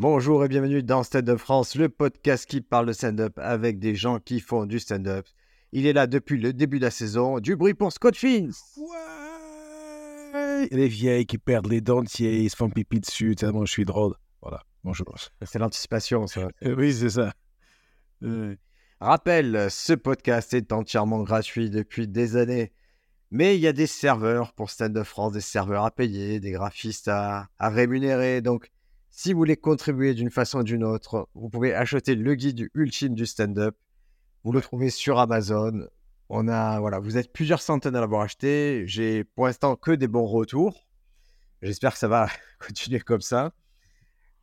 Bonjour et bienvenue dans Stand Up France, le podcast qui parle de stand-up avec des gens qui font du stand-up. Il est là depuis le début de la saison. Du bruit pour Scott Fins. Ouais Les vieilles qui perdent les dentiers, ils se font pipi dessus, tellement je suis drôle. Voilà, bonjour. C'est l'anticipation, ça. oui, c'est ça. Euh, Rappel, ce podcast est entièrement gratuit depuis des années. Mais il y a des serveurs pour Stand Up France, des serveurs à payer, des graphistes à, à rémunérer. Donc, si vous voulez contribuer d'une façon ou d'une autre, vous pouvez acheter le guide ultime du stand-up. Vous le trouvez sur Amazon. On a, voilà, vous êtes plusieurs centaines à l'avoir acheté. J'ai pour l'instant que des bons retours. J'espère que ça va continuer comme ça.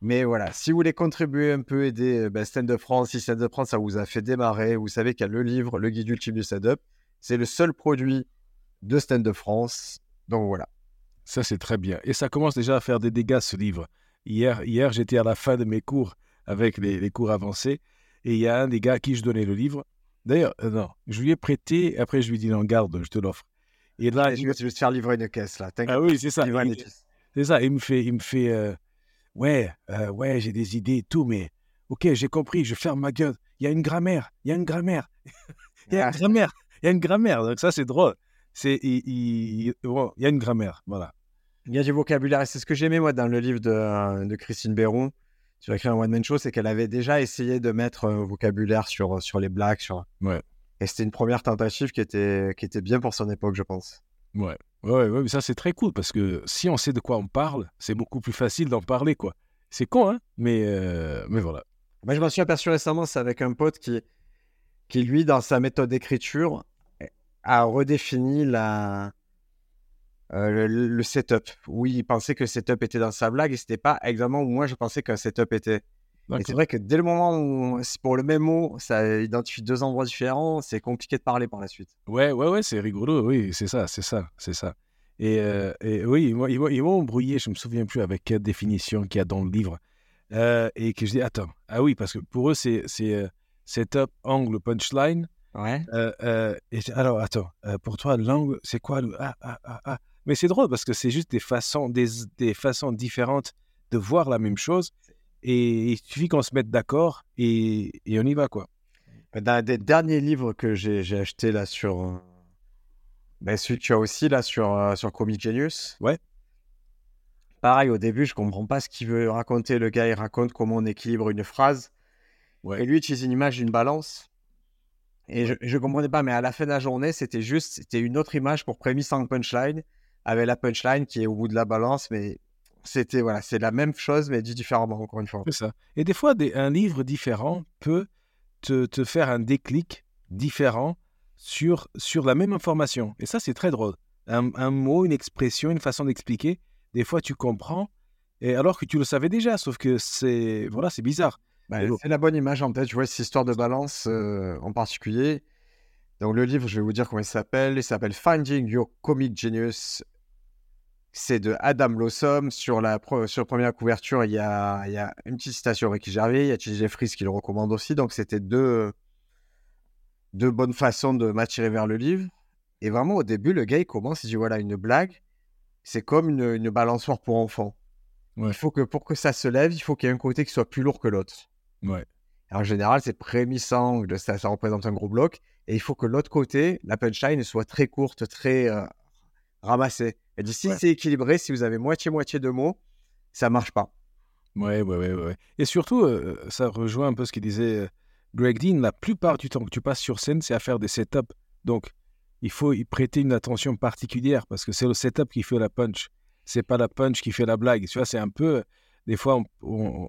Mais voilà, si vous voulez contribuer un peu, aider ben, Stand Up France, si Stand Up France, ça vous a fait démarrer, vous savez qu'il y a le livre, le guide ultime du stand-up. C'est le seul produit de Stand Up France. Donc voilà. Ça, c'est très bien. Et ça commence déjà à faire des dégâts, ce livre. Hier, hier j'étais à la fin de mes cours avec les, les, cours avancés et il y a un des gars à qui je donnais le livre. D'ailleurs, euh, non, je lui ai prêté, après je lui ai dit non, garde, je te l'offre. Et là, je vais te faire livrer une caisse là. Ah oui, c'est ça. C'est ça. Il me fait, il me fait, euh, ouais, euh, ouais, j'ai des idées et tout, mais ok, j'ai compris, je ferme ma gueule. Il y a une grammaire, il y a une grammaire, il y a une grammaire, il y a une grammaire. Donc ça, c'est drôle. C'est, il, il, bon, il y a une grammaire, voilà. Il y a du vocabulaire. Et c'est ce que j'aimais, moi, dans le livre de, de Christine Béron sur écrire un one-man show, c'est qu'elle avait déjà essayé de mettre un vocabulaire sur, sur les blagues. Sur... Ouais. Et c'était une première tentative qui était, qui était bien pour son époque, je pense. Ouais. Ouais, ouais, mais ça, c'est très cool parce que si on sait de quoi on parle, c'est beaucoup plus facile d'en parler, quoi. C'est con, hein, mais, euh, mais voilà. Moi, je m'en suis aperçu récemment, c'est avec un pote qui, qui, lui, dans sa méthode d'écriture, a redéfini la, euh, le, le, setup. Oui, il pensait que le setup était dans sa blague et c'était pas exactement où moi je pensais qu'un setup était. Et c'est vrai que dès le moment où, pour le même mot, ça identifie deux endroits différents, c'est compliqué de parler par la suite. Ouais, ouais, ouais, c'est rigolo, oui, c'est ça, c'est ça, c'est ça. Et, euh, et oui, ils, m'ont embrouillé, je me souviens plus avec quelle définition qu'il y a dans le livre. Euh, et que je dis, attends, ah oui, parce que pour eux, c'est euh, setup, angle, punchline. Ouais. et alors, attends, pour toi, l'angle, c'est quoi le. Ah, ah, ah, ah. Mais c'est drôle parce que c'est juste des façons, des, des, façons différentes de voir la même chose. Et il suffit qu'on se mette d'accord et, et, on y va, quoi. Dans un des derniers livres que j'ai acheté là sur. Ben, celui que tu as aussi là sur, euh, sur Comic Genius. Ouais. Pareil, au début, je comprends pas ce qu'il veut raconter. Le gars, il raconte comment on équilibre une phrase. Ouais. Et lui, il utilise une image d'une balance. Et je ne comprenais pas, mais à la fin de la journée, c'était juste c'était une autre image pour prémisse en punchline avec la punchline qui est au bout de la balance, mais c'était voilà, c'est la même chose, mais dit différemment, encore une fois. C'est ça. Et des fois, des, un livre différent peut te, te, faire un déclic différent sur, sur la même information. Et ça, c'est très drôle. Un, un, mot, une expression, une façon d'expliquer, des fois, tu comprends, et alors que tu le savais déjà, sauf que c'est voilà, c'est bizarre. Bah, c'est la bonne image en tête. Tu vois, cette histoire de balance euh, en particulier. Donc, le livre, je vais vous dire comment il s'appelle. Il s'appelle Finding Your Comic Genius c'est de Adam Lawson. Sur la, sur première couverture, il y, a, il y a une petite citation Ricky Gervais, il y a T.J. Jeffries qui le recommande aussi. Donc, c'était deux, deux bonnes façons de m'attirer vers le livre. Et vraiment, au début, le gars, il commence, il dit voilà, une blague, c'est comme une, une balançoire pour enfants. Ouais. Il faut que pour que ça se lève, il faut qu'il y ait un côté qui soit plus lourd que l'autre. Ouais. En général, c'est prémissant, ça, ça représente un gros bloc. Et il faut que l'autre côté, la punchline, soit très courte, très euh, ramassée. Elle dit si ouais. c'est équilibré, si vous avez moitié-moitié de mots, ça marche pas. Ouais, ouais, ouais, ouais. Et surtout, euh, ça rejoint un peu ce qu'il disait euh, Greg Dean. La plupart du temps que tu passes sur scène, c'est à faire des setups. Donc, il faut y prêter une attention particulière parce que c'est le setup qui fait la punch. C'est pas la punch qui fait la blague. Tu vois, c'est un peu. Des fois, on, on,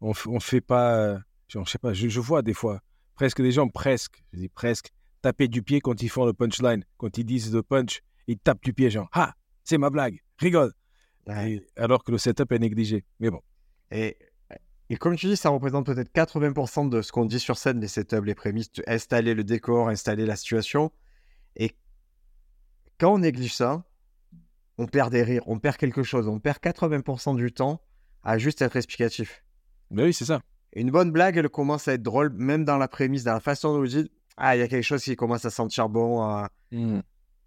on, on fait pas. Je sais pas, je, je, vois des fois presque des gens, presque, je dis presque, taper du pied quand ils font le punchline. Quand ils disent le punch, ils tapent du pied, genre, ah, c'est ma blague, rigole. Ouais. Et, alors que le setup est négligé. Mais bon. Et, et comme tu dis, ça représente peut-être 80% de ce qu'on dit sur scène, les setups, les prémices, installer le décor, installer la situation. Et quand on néglige ça, on perd des rires, on perd quelque chose. On perd 80% du temps à juste être explicatif. Mais oui, c'est ça. Une bonne blague, elle commence à être drôle, même dans la prémisse, dans la façon dont vous dites Ah, il y a quelque chose qui commence à sentir bon. Euh... Mm.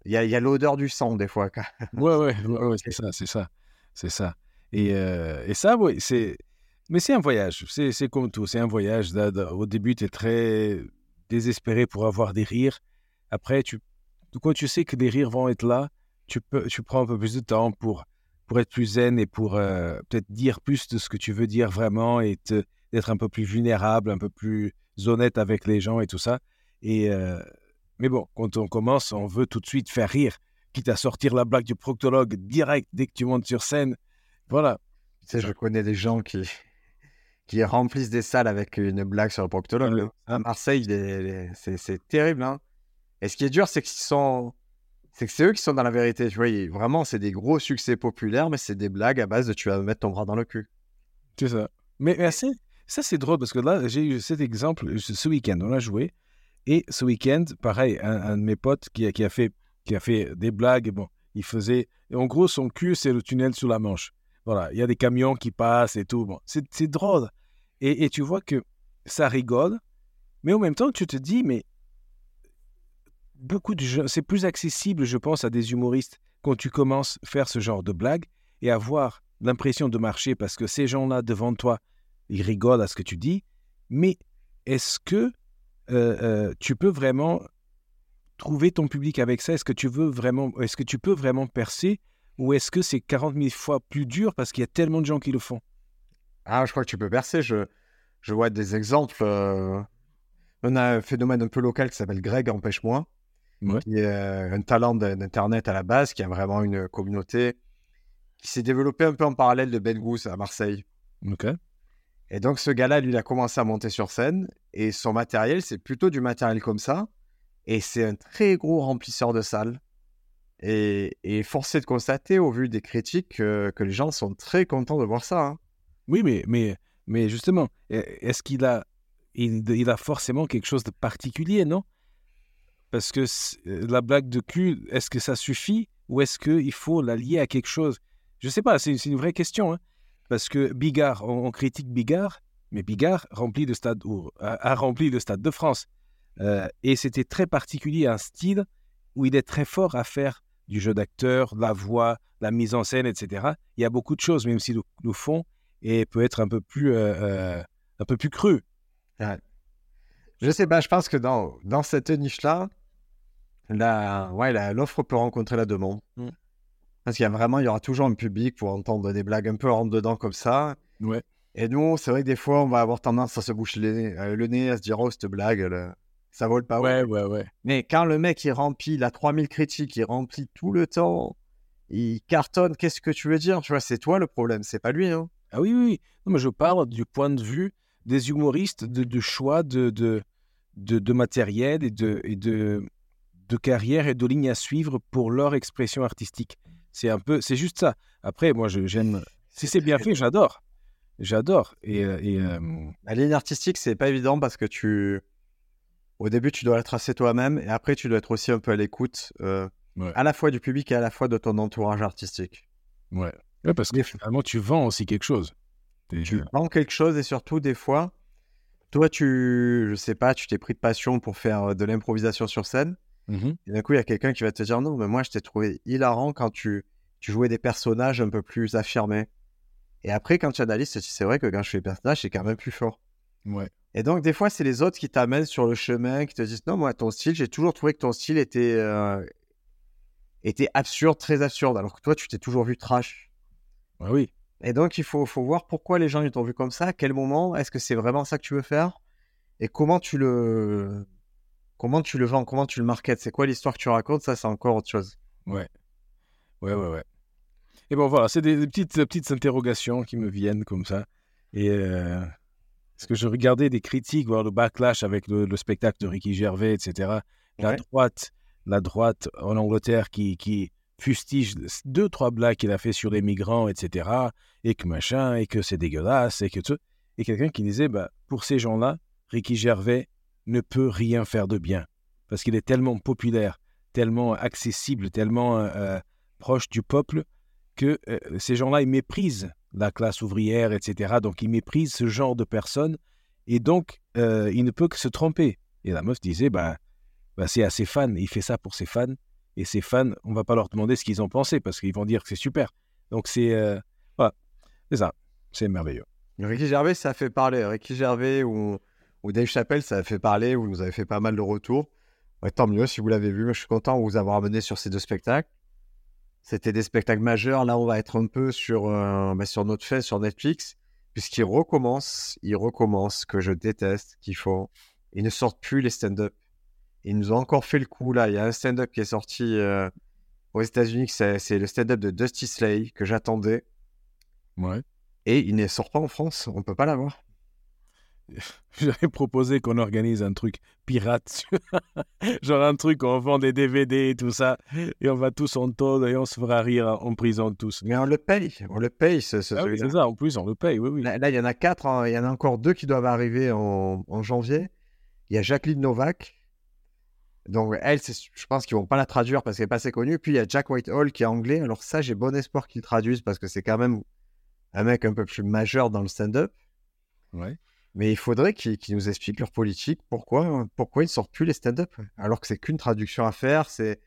Il y a, a l'odeur du sang, des fois. ouais, ouais, ouais, ouais c'est ça, c'est ça. C'est ça. Et, euh, et ça, ouais, c'est. Mais c'est un voyage, c'est comme tout, c'est un voyage. Au début, tu es très désespéré pour avoir des rires. Après, tu, quand tu sais que les rires vont être là, tu, peux, tu prends un peu plus de temps pour, pour être plus zen et pour euh, peut-être dire plus de ce que tu veux dire vraiment et d'être un peu plus vulnérable, un peu plus honnête avec les gens et tout ça. Et, euh, mais bon, quand on commence, on veut tout de suite faire rire, quitte à sortir la blague du proctologue direct dès que tu montes sur scène. Voilà. Tu sais, je connais des gens qui, qui remplissent des salles avec une blague sur le proctologue. À Marseille, c'est terrible. Hein. Et ce qui est dur, c'est que sont... c'est que c'est eux qui sont dans la vérité. Tu vois, vraiment, c'est des gros succès populaires, mais c'est des blagues à base de tu vas me mettre ton bras dans le cul. C'est ça. Mais, mais ça, c'est drôle parce que là, j'ai eu cet exemple ce week-end. On a joué. Et ce week-end, pareil, un, de mes potes qui a, qui a, fait, qui a fait des blagues, bon, il faisait. En gros, son cul, c'est le tunnel sous la Manche. Voilà, il y a des camions qui passent et tout. Bon, c'est drôle. Et, et, tu vois que ça rigole, mais en même temps, tu te dis, mais beaucoup de gens, c'est plus accessible, je pense, à des humoristes quand tu commences à faire ce genre de blagues et avoir l'impression de marcher parce que ces gens-là devant toi, ils rigolent à ce que tu dis. Mais est-ce que euh, euh, tu peux vraiment trouver ton public avec ça? Est-ce que tu veux vraiment, est-ce que tu peux vraiment percer? Ou est-ce que c'est 40 000 fois plus dur parce qu'il y a tellement de gens qui le font? Ah, je crois que tu peux percer. Je, je vois des exemples. Euh, on a un phénomène un peu local qui s'appelle Greg Empêche-moi, qui est un talent d'Internet à la base, qui a vraiment une communauté qui s'est développée un peu en parallèle de Ben Goose à Marseille. Ok. Et donc, ce gars-là, lui, il a commencé à monter sur scène. Et son matériel, c'est plutôt du matériel comme ça. Et c'est un très gros remplisseur de salles. Et, et forcé de constater, au vu des critiques, que les gens sont très contents de voir ça. Hein. Oui, mais, mais, mais justement, est-ce qu'il a, il, a forcément quelque chose de particulier, non? Parce que la blague de cul, est-ce que ça suffit? Ou est-ce qu'il faut la lier à quelque chose? Je ne sais pas, c'est une vraie question. Hein. Parce que Bigard, on, critique Bigard, mais Bigard remplit le stade, a, rempli le stade de France. Euh, et c'était très particulier, un style où il est très fort à faire du jeu d'acteur, la voix, la mise en scène, etc. Il y a beaucoup de choses, même si le, le fond et peut être un peu plus, euh, euh, un peu plus cru. Je sais pas, je pense que dans, dans cette niche-là, la, ouais, l'offre peut rencontrer la demande. Mm. Parce qu'il y a vraiment, il y aura toujours un public pour entendre des blagues un peu rentre dedans comme ça. Ouais. Et nous, c'est vrai que des fois, on va avoir tendance à se boucher le nez, euh, le nez à se dire, oh, cette blague, ça vole pas. Ouais, ouais, ouais. Mais quand le mec, il remplit, il a 3000 critiques, il remplit tout le temps, il cartonne, qu'est-ce que tu veux dire? Tu vois, c'est toi le problème, c'est pas lui. Hein. Ah oui, oui. Non, mais je parle du point de vue des humoristes, de, choix de, de, de, matériel et, de, et de, de carrière et de lignes à suivre pour leur expression artistique. C'est un peu, c'est juste ça. Après, moi, j'aime. Si c'est bien fait, j'adore. J'adore. Et, euh, et euh, La ligne artistique, c'est pas évident parce que tu. Au début, tu dois la tracer toi-même et après, tu dois être aussi un peu à l'écoute, euh, à la fois du public et à la fois de ton entourage artistique. Ouais. Ouais, parce que finalement, tu vends aussi quelque chose. Tu vends quelque chose et surtout, des fois, toi, tu, je sais pas, tu t'es pris de passion pour faire de l'improvisation sur scène. Mmh et d'un coup, il y a quelqu'un qui va te dire non, mais moi, je t'ai trouvé hilarant quand tu, tu jouais des personnages un peu plus affirmés. Et après, quand tu analyses, c'est vrai que quand je fais des personnages, c'est quand même plus fort. Ouais. Et donc, des fois, c'est les autres qui t'amènent sur le chemin, qui te disent non, moi, ton style, j'ai toujours trouvé que ton style était, euh, était absurde, très absurde, alors que toi, tu t'es toujours vu trash. Ah oui. Et donc, il faut, faut voir pourquoi les gens t'ont vu comme ça, à quel moment, est-ce que c'est vraiment ça que tu veux faire, et comment tu le, comment tu le vends, comment tu le marketes, c'est quoi l'histoire que tu racontes, ça c'est encore autre chose. Ouais, ouais, ouais, ouais. Et bon, voilà, c'est des, petites, petites interrogations qui me viennent comme ça. Et euh, est-ce que je regardais des critiques, voir le backlash avec le, spectacle de Ricky Gervais, etc. La droite, la droite en Angleterre qui, qui fustige deux, trois blagues qu'il a fait sur les migrants, etc., et que machin, et que c'est dégueulasse, et que tout. Et quelqu'un qui disait, bah, pour ces gens-là, Ricky Gervais ne peut rien faire de bien, parce qu'il est tellement populaire, tellement accessible, tellement euh, euh, proche du peuple, que euh, ces gens-là, ils méprisent la classe ouvrière, etc. Donc, ils méprisent ce genre de personnes, et donc, il ne peut que se tromper. Et la meuf disait, bah c'est à ses fans, il fait ça pour ses fans, et ses fans, on va pas leur demander ce qu'ils ont pensé parce qu'ils vont dire que c'est super. Donc c'est voilà, c'est ça, c'est merveilleux. Ricky Gervais, ça fait parler. Ricky Gervais ou, ou Dave Chappelle, ça a fait parler. Vous nous avez fait pas mal de retours. Ouais, tant mieux si vous l'avez vu. Je suis content de vous avoir amené sur ces deux spectacles. C'était des spectacles majeurs. Là, on va être un peu sur, euh, bah, sur notre fait, sur Netflix, puisqu'ils recommencent, ils recommencent, que je déteste, qu'il faut. Ils ne sortent plus les stand-up. Ils nous ont encore fait le coup, là. Il y a un stand-up qui est sorti euh, aux États-Unis, c'est le stand-up de Dusty Slay, que j'attendais. Ouais. Et il ne sort pas en France. On peut pas l'avoir. J'avais proposé qu'on organise un truc pirate, genre un truc où on vend des DVD et tout ça, et on va tous en taule et on se fera rire en prison tous. Mais on le paye. On le paye, ce, ce Ah oui, c'est ça, en plus on le paye, oui, oui. Là, il y en a quatre. hein. Il y en a encore deux qui doivent arriver en, en janvier. Il y a Jacqueline Novak. Donc, elle, je pense qu'ils vont pas la traduire parce qu'elle n'est pas assez connue. Puis, il y a Jack Whitehall qui est anglais. Alors, ça, j'ai bon espoir qu'ils traduisent parce que c'est quand même un mec un peu plus majeur dans le stand-up. Ouais. Mais il faudrait qu'ils nous expliquent leur politique. Pourquoi, pourquoi ils ne sortent plus les stand-up Alors que c'est qu'une traduction à faire. C'est...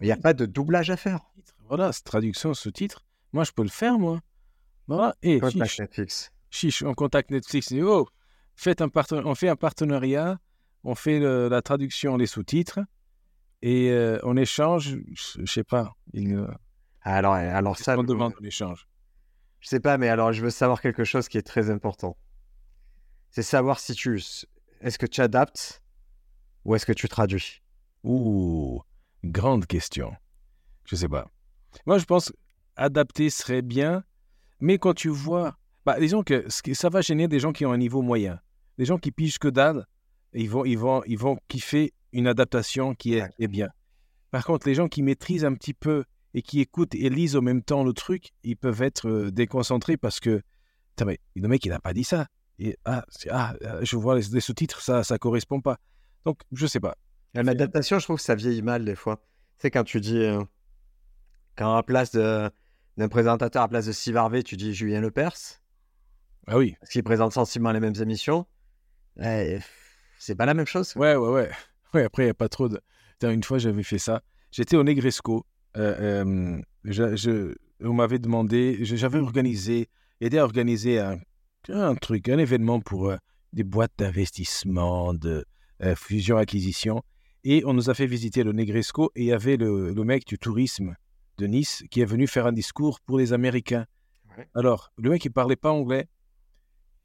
Il n'y a pas de doublage à faire. Voilà, cette traduction, sous-titre, moi je peux le faire, moi. Voilà, et Contact chiche, Netflix. chiche, on contacte Netflix et oh, faites un parten- on fait un partenariat, on fait le- la traduction, les sous-titres, et euh, on échange, je je sais pas, il, euh, Alors, alors ça, on demande on échange? Je sais pas, mais alors je veux savoir quelque chose qui est très important. C'est savoir si tu. Est-ce que tu adaptes ou est-ce que tu traduis? Ouh, grande question. Je sais pas. Moi, je pense adapter serait bien, mais quand tu vois, bah, disons que ça va gêner des gens qui ont un niveau moyen, des gens qui pigent que dalle, ils vont, ils vont, ils vont kiffer une adaptation qui est, est bien. Par contre, les gens qui maîtrisent un petit peu et qui écoutent et lisent en même temps le truc, ils peuvent être euh, déconcentrés parce que, mais le mec, il n'a pas dit ça. Et, ah, c'est- ah, euh, je vois les, les sous-titres, ça, ça correspond pas. Donc, je sais pas. L'adaptation, je trouve que ça vieillit mal des fois. Sais, quand tu dis. euh, quand à place de- d'un présentateur, à place de Steve Harvey, tu dis Julien Lepers, Ah oui. parce qu'il présente sensiblement les mêmes émissions. eh, c'est pas la même chose. Ouais, ouais, ouais. Ouais, après, il n'y a pas trop de. Une fois, j'avais fait ça. J'étais au Negresco. Euh, euh, je- je- on m'avait demandé, j'avais organisé, aidé à organiser un, un truc, un événement pour euh, des boîtes d'investissement, de euh, fusion-acquisition. Et on nous a fait visiter le Negresco et il y avait le, le mec du tourisme de Nice qui est venu faire un discours pour les Américains. Ouais. Alors, le mec, il parlait pas anglais.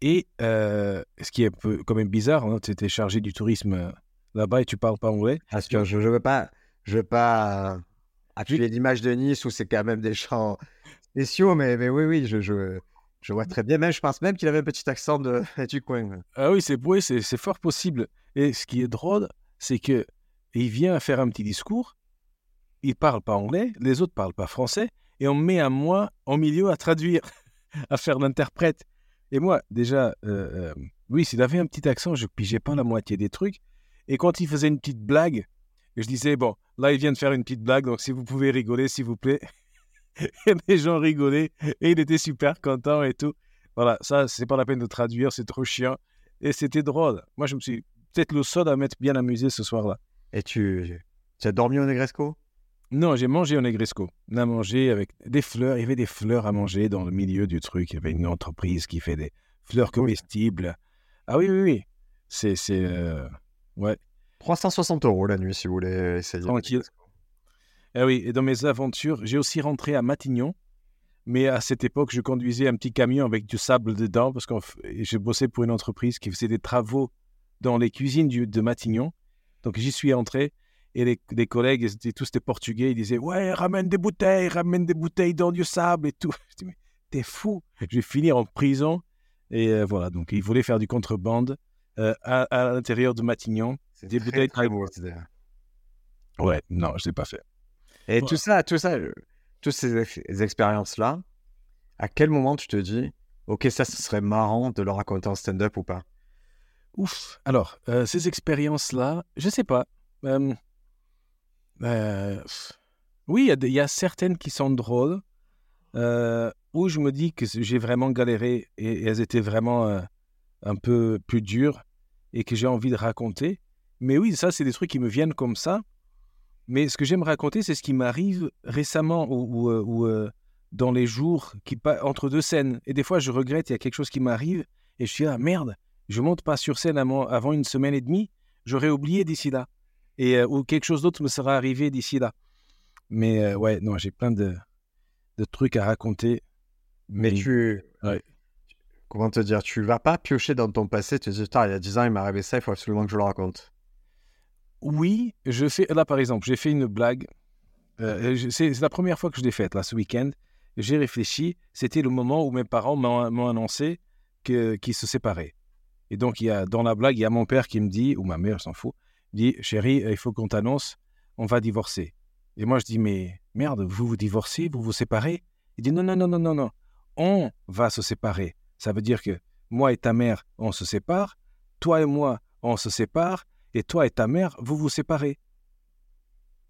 Et euh, ce qui est un peu quand même bizarre, hein, tu étais chargé du tourisme là-bas et tu parles pas anglais. Parce que je, je veux pas, je veux pas appuyer l'image de Nice où c'est quand même des chants spéciaux, mais, mais oui, oui, je, je, je vois très bien. Même, je pense même qu'il avait un petit accent de, du coin. Ah oui, c'est oui, c'est fort possible. Et ce qui est drôle, c'est que il vient faire un petit discours, il parle pas anglais, les autres parlent pas français, et on me met à moi en milieu à traduire, à faire l'interprète. Et moi, déjà, euh, euh, oui, s'il avait un petit accent, je pigeais pas la moitié des trucs. Et quand il faisait une petite blague, je disais bon, là il vient de faire une petite blague, donc si vous pouvez rigoler, s'il vous plaît. et les gens rigolaient, et il était super content et tout. Voilà, ça, c'est pas la peine de traduire, c'est trop chiant. Et c'était drôle. Moi, je me suis peut-être le seul à m'être bien amusé ce soir-là. Et tu, tu as dormi au Negresco? Non, j'ai mangé au Negresco. On a mangé avec des fleurs. Il y avait des fleurs à manger dans le milieu du truc. Il y avait une entreprise qui fait des fleurs comestibles. Ah oui, oui, oui. C'est, c'est, euh, ouais. 360 euros la nuit si vous voulez essayer. Tranquille. Ah oui, et dans mes aventures, j'ai aussi rentré à Matignon. Mais à cette époque, je conduisais un petit camion avec du sable dedans parce que je bossais pour une entreprise qui faisait des travaux dans les cuisines du- de Matignon. Donc j'y suis entré et les, les collègues, ils étaient tous des Portugais, ils disaient Ouais, ramène des bouteilles, ramène des bouteilles dans du sable et tout. Je dis Mais t'es fou, je vais finir en prison. Et euh, voilà, donc ils voulaient faire du contrebande euh, à, à l'intérieur de Matignon. C'est Des très, bouteilles très beau. Ouais, non, je l'ai pas fait. Et Ouais. tout ça, tout ça, euh, toutes ces ex- expériences-là, à quel moment tu te dis, ok, ça, ce serait marrant de le raconter en stand-up ou pas? Ouf. Alors, euh, ces expériences-là, je sais pas. Euh, euh, oui, il y a y, certaines qui sont drôles, où je me dis que j'ai vraiment galéré et, et elles étaient vraiment un peu plus dures et que j'ai envie de raconter. Mais oui, ça, c'est des trucs qui me viennent comme ça. Mais ce que j'aime raconter, c'est ce qui m'arrive récemment ou, ou, euh, ou, euh, dans les jours qui entre deux scènes. Et des fois, je regrette, il y a quelque chose qui m'arrive et je suis ah merde, je monte pas sur scène avant une semaine et demie, j'aurais oublié d'ici là. Et, euh, ou quelque chose d'autre me sera arrivé d'ici là. Mais euh, ouais, non, j'ai plein de, de, trucs à raconter. Mais tu. Comment te dire Tu vas pas piocher dans ton passé, tu te dis, il y a 10 ans, il m'est arrivé ça, il faut absolument que je le raconte. Oui, je fais. Là, par exemple, j'ai fait une blague. Euh, c'est la première fois que je l'ai faite, là, ce week-end. J'ai réfléchi. C'était le moment où mes parents m'ont annoncé qu'ils se séparaient. Et donc, il y a, dans la blague, il y a mon père qui me dit, ou ma mère, s'en fout, dit Chérie, il faut qu'on t'annonce, on va divorcer. Et moi, je dis Mais merde, vous vous divorcez, vous vous séparez? Il dit Non, non, non, non, non, non. On va se séparer. Ça veut dire que moi et ta mère, on se sépare. Toi et moi, on se sépare. Et toi et ta mère, vous vous séparez.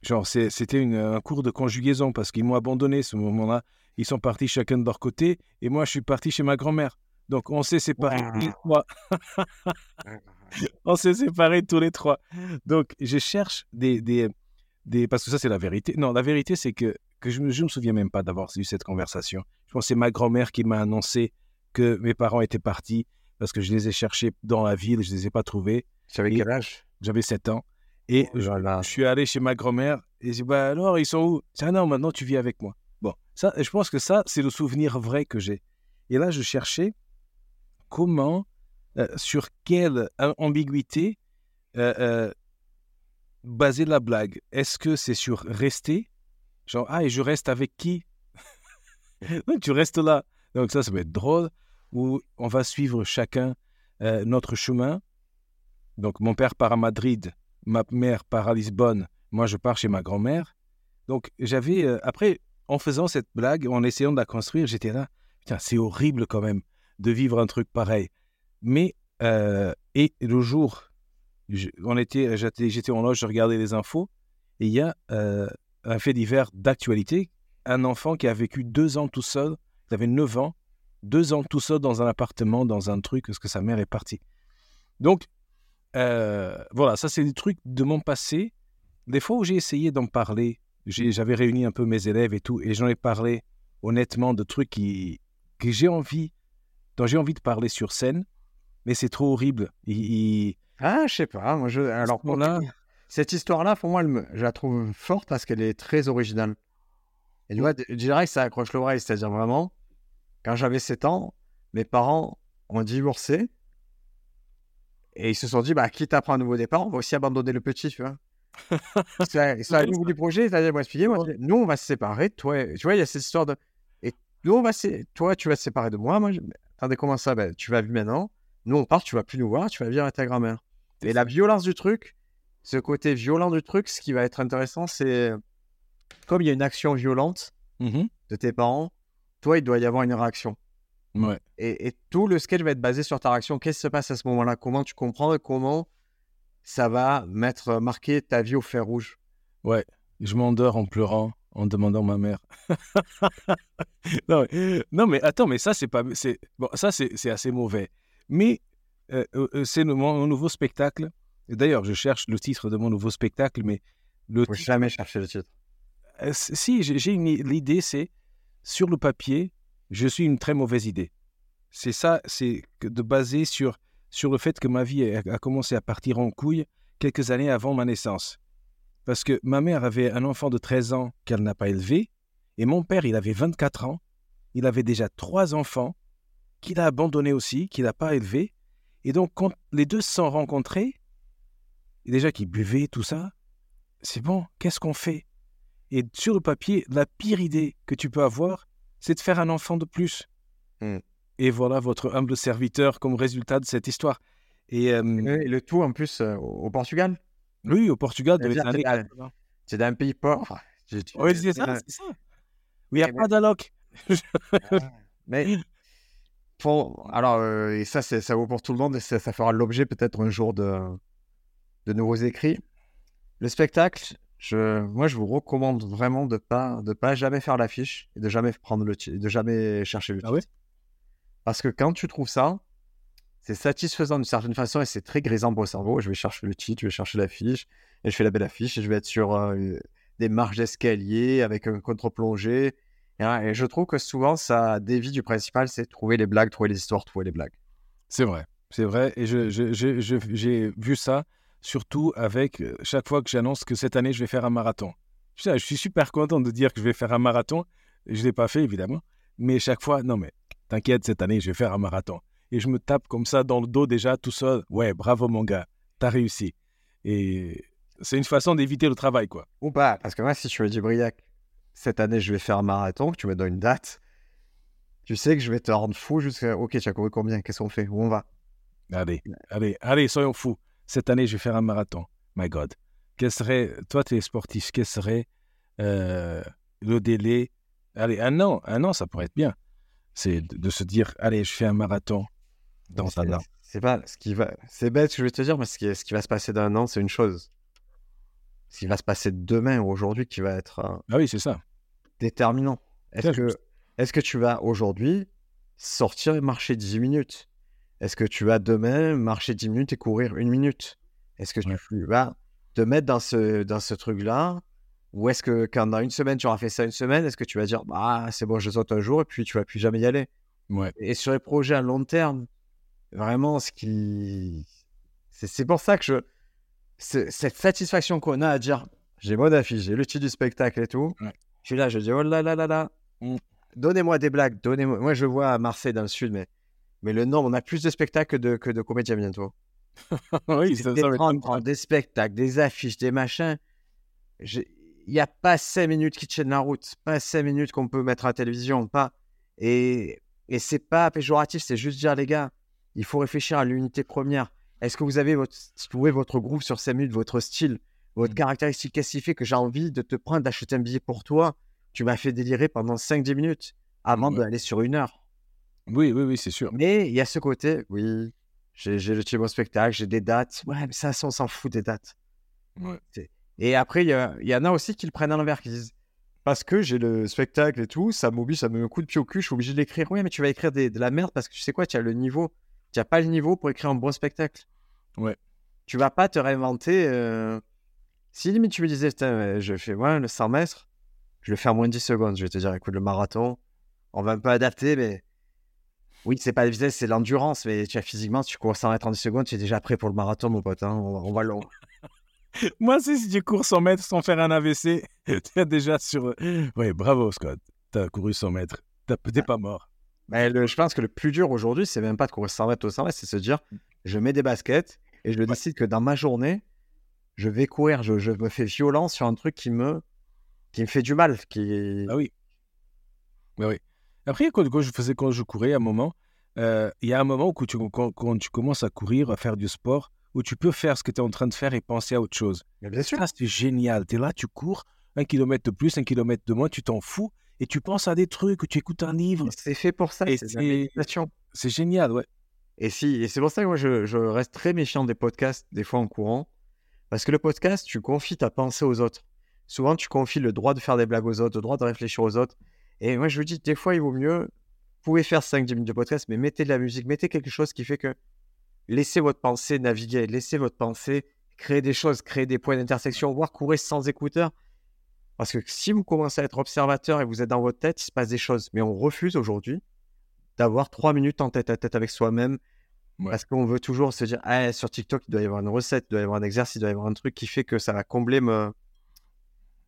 Genre, c'était un cours de conjugaison parce qu'ils m'ont abandonné ce moment-là. Ils sont partis chacun de leur côté et moi, je suis parti chez ma grand-mère. Donc, on s'est séparés tous les trois. on s'est séparés tous les trois. Donc, je cherche des, des, des... Parce que ça, c'est la vérité. Non, la vérité, c'est que, que je ne me, me souviens même pas d'avoir eu cette conversation. Je pense que c'est ma grand-mère qui m'a annoncé que mes parents étaient partis parce que je les ai cherchés dans la ville, je ne les ai pas trouvés. Tu avais quel âge? J'avais 7 ans. Et oh je, suis allé chez ma grand-mère et j'ai dit bah alors, ils sont où? Ah non, maintenant tu vis avec moi. Bon, ça, je pense que ça, c'est le souvenir vrai que j'ai. Et là, je cherchais comment, euh, sur quelle ambiguïté euh, euh, baser la blague. Est-ce que c'est sur rester? Genre, ah, et je reste avec qui? Tu restes là. Donc ça, ça va être drôle. Ou on va suivre chacun notre chemin. Donc mon père part à Madrid, ma mère part à Lisbonne, moi je pars chez ma grand-mère. Donc j'avais, après, en faisant cette blague, en essayant de la construire, j'étais là, putain, c'est horrible quand même de vivre un truc pareil. Mais, euh, et le jour, on était, j'étais en loge, je regardais les infos, et il y a euh, un fait divers d'actualité, un enfant qui a vécu deux ans tout seul, il avait 9 ans, deux ans tout seul dans un appartement, dans un truc, parce que sa mère est partie. Donc, euh, voilà, ça c'est des trucs de mon passé. Des fois où j'ai essayé d'en parler, j'avais réuni un peu mes élèves et tout, et j'en ai parlé honnêtement de trucs qui, que j'ai envie dont j'ai envie de parler sur scène, mais c'est trop horrible. Ah, je sais pas. Moi, je... Alors, cette histoire-là, pour moi, je la trouve forte parce qu'elle est très originale. Et tu vois, je dirais que ça accroche l'oreille. C'est-à-dire vraiment, quand j'avais 7 ans, mes parents ont divorcé. Et ils se sont dit, bah, quitte à prendre un nouveau départ, on va aussi abandonner le petit, tu vois. c'est un nouveau projet, c'est-à-dire, moi, moi, nous, on va se séparer, toi. Tu vois, il y a cette histoire de. Et nous, on va se... toi, tu vas te séparer de moi, moi, Attendez, comment ça ben, Tu vas vivre maintenant. Nous, on part, tu vas plus nous voir, tu vas vivre avec ta grand-mère. Et la violence du truc, ce côté violent du truc, ce qui va être intéressant, c'est comme il y a une action violente mmh de tes parents, toi, il doit y avoir une réaction. Ouais. Et, tout le sketch va être basé sur ta réaction. Qu'est-ce qui se passe à ce moment-là? Comment tu comprends et comment ça va mettre marquer ta vie au fer rouge? Ouais, je m'endors en pleurant en demandant ma mère. non, mais, attends, mais ça, c'est pas. C'est, bon, ça, c'est, assez mauvais. Mais euh, euh, euh, c'est mon nouveau spectacle. D'ailleurs, je cherche le titre de mon nouveau spectacle, mais. Le Faut jamais chercher le titre. si, j'ai, une... l'idée, c'est sur le papier, je suis une très mauvaise idée. C'est ça, c'est de baser sur, sur le fait que ma vie a commencé à partir en couille quelques années avant ma naissance. Parce que ma mère avait un enfant de 13 ans qu'elle n'a pas élevé, et mon père, il avait 24 ans, il avait déjà trois enfants, qu'il a abandonnés aussi, qu'il n'a pas élevés. Et donc, quand les deux se sont rencontrés, déjà qu'ils buvaient, tout ça, c'est bon, qu'est-ce qu'on fait? Et sur le papier, la pire idée que tu peux avoir, c'est de faire un enfant de plus. Hmm. Et voilà votre humble serviteur comme résultat de cette histoire. Et, euh, le tout en plus euh, au Portugal oui, au Portugal, C'est un pays pauvre. Oui, c'est ça, c'est ça. il n'y a pas d'alloc. Mais alors, euh, et ça, ça vaut pour tout le monde et ça, fera l'objet peut-être un jour de, de nouveaux écrits. Le spectacle, je, moi, je vous recommande vraiment de pas de pas jamais faire l'affiche et de jamais prendre le de jamais chercher le titre. Ah Parce que quand tu trouves ça, c'est satisfaisant d'une certaine façon et c'est très grisant pour le cerveau. Je vais chercher le titre, je vais chercher l'affiche et je fais la belle affiche et je vais être sur euh, des marches d'escalier avec un contre-plongée Et, je trouve que souvent, ça dévie du principal, c'est trouver les blagues, trouver les histoires, trouver les blagues. C'est vrai, c'est vrai. Et j'ai vu ça surtout avec euh, chaque fois que j'annonce que cette année, je vais faire un marathon. Putain, je suis super content de dire que je vais faire un marathon. Je ne l'ai pas fait, évidemment. Mais chaque fois, non, mais t'inquiète, cette année, je vais faire un marathon. Et je me tape comme ça dans le dos déjà, tout seul. Ouais, bravo, mon gars, t'as réussi. Et c'est une façon d'éviter le travail, quoi. Ou pas, parce que moi, si tu me dis, Briac, cette année, je vais faire un marathon, que tu me donnes une date, tu sais que je vais te rendre fou jusqu'à, ok, tu as couru combien? Qu'est-ce qu'on fait? Où on va? Allez, allez, allez, soyons fous. Cette année, je vais faire un marathon. My God. Quel serait, toi, tu es sportif, quel serait euh, le délai? Allez, un an, un an, ça pourrait être bien. C'est de, de se dire, allez, je fais un marathon dans un an. C'est pas ce qui va. C'est bête ce que je vais te dire, mais ce qui, ce qui va se passer dans un an, c'est une chose. Ce qui va se passer demain ou aujourd'hui qui va être euh, Ah oui, c'est ça. déterminant. Est-ce que, je- que tu vas aujourd'hui sortir et marcher 10 minutes? Est-ce que tu vas demain marcher 10 minutes et courir une minute? Est-ce que Ouais. tu vas te mettre dans ce, dans ce truc-là? Ou est-ce que quand dans une semaine, tu auras fait ça une semaine, est-ce que tu vas dire, bah, c'est bon, je saute un jour et puis tu vas plus jamais y aller? Ouais. Et sur les projets à long terme, vraiment, ce qui. C'est pour ça que je. Cette satisfaction qu'on a à dire j'ai mon affiche, j'ai le titre du spectacle et tout. Ouais. Je suis là, je dis oh là là là là. Mm. Donnez-moi des blagues, donnez-moi. Moi, je vois à Marseille dans le sud, mais, mais le nombre, on a plus de spectacles que de, que de comédiens bientôt. oui, ça, des ça va être 30, comme ça. 30, des spectacles, des affiches, des machins. Il n'y a pas 5 minutes qui tiennent la route, pas 5 minutes qu'on peut mettre à la télévision, pas. Et, et c'est pas péjoratif, c'est juste dire, les gars, il faut réfléchir à l'unité première. Est-ce que vous avez votre, trouvé votre groupe sur 5 minutes, votre style, votre Mm. caractéristique? Qu'est-ce qui fait que j'ai envie de te prendre, d'acheter un billet pour toi? Tu m'as fait délirer pendant 5-10 minutes avant Ouais. d'aller sur une heure. Oui, oui, oui, c'est sûr. Mais il y a ce côté, oui, j'ai le mon spectacle, j'ai des dates. Ouais, mais ça, on s'en fout des dates. Ouais. Et après, il y, a- y en a aussi qui le prennent à l'envers, qui disent parce que j'ai le spectacle et tout, ça m'oblige, ça me met un coup de pied au cul, je suis obligé d'écrire. Oui, mais tu vas écrire des- de la merde parce que tu sais quoi, tu as le niveau. Tu n'as pas le niveau pour écrire un bon spectacle. Ouais. Tu vas pas te réinventer. euh, Si limite tu me disais, je fais ouais, le 100 mètres, je le fais en moins de 10 secondes. Je vais te dire, écoute, le marathon, on va un peu adapter, mais oui, c'est pas la vitesse, c'est l'endurance. Mais tu as physiquement, si tu cours 100 mètres en 10 secondes, tu es déjà prêt pour le marathon, mon pote. hein. On, va- on va long. Moi, c'est si tu cours 100 mètres sans faire un AVC, tu es déjà sur. Oui, bravo, Scott. Tu as couru 100 mètres. T'as- T'es pas mort. Mais le- je pense que le plus dur aujourd'hui, c'est même pas de courir 100 mètres au 100 mètres, c'est se dire, je mets des baskets et je décide que dans ma journée, je vais courir, je, je me fais violence sur un truc qui me, qui me fait du mal. Qui... Ah oui. Oui, oui. Après, quand, quand je faisais, quand je courais, à un moment, euh, il y a un moment où tu, quand, quand tu commences à courir, à faire du sport, où tu peux faire ce que tu es en train de faire et penser à autre chose. Mais bien sûr. C'est génial. Tu es là, tu cours, un kilomètre de plus, un kilomètre de moins, tu t'en fous et tu penses à des trucs, tu écoutes un livre. C'est fait pour ça, c'est la méditation. C'est génial, ouais. Et si, et c'est pour ça que moi je, je reste très méfiant des podcasts, des fois en courant. Parce que le podcast, tu confies ta pensée aux autres. Souvent, tu confies le droit de faire des blagues aux autres, le droit de réfléchir aux autres. Et moi, je vous dis, des fois, il vaut mieux. Vous pouvez faire 5-10 minutes de podcast, mais mettez de la musique, mettez quelque chose qui fait que laissez votre pensée naviguer, laissez votre pensée créer des choses, créer des points d'intersection, voire courir sans écouteurs. Parce que si vous commencez à être observateur et vous êtes dans votre tête, il se passe des choses. Mais on refuse aujourd'hui d'avoir trois minutes en tête à tête avec soi-même. Ouais. Parce qu'on veut toujours se dire, ah, sur TikTok, il doit y avoir une recette, il doit y avoir un exercice, il doit y avoir un truc qui fait que ça va combler me.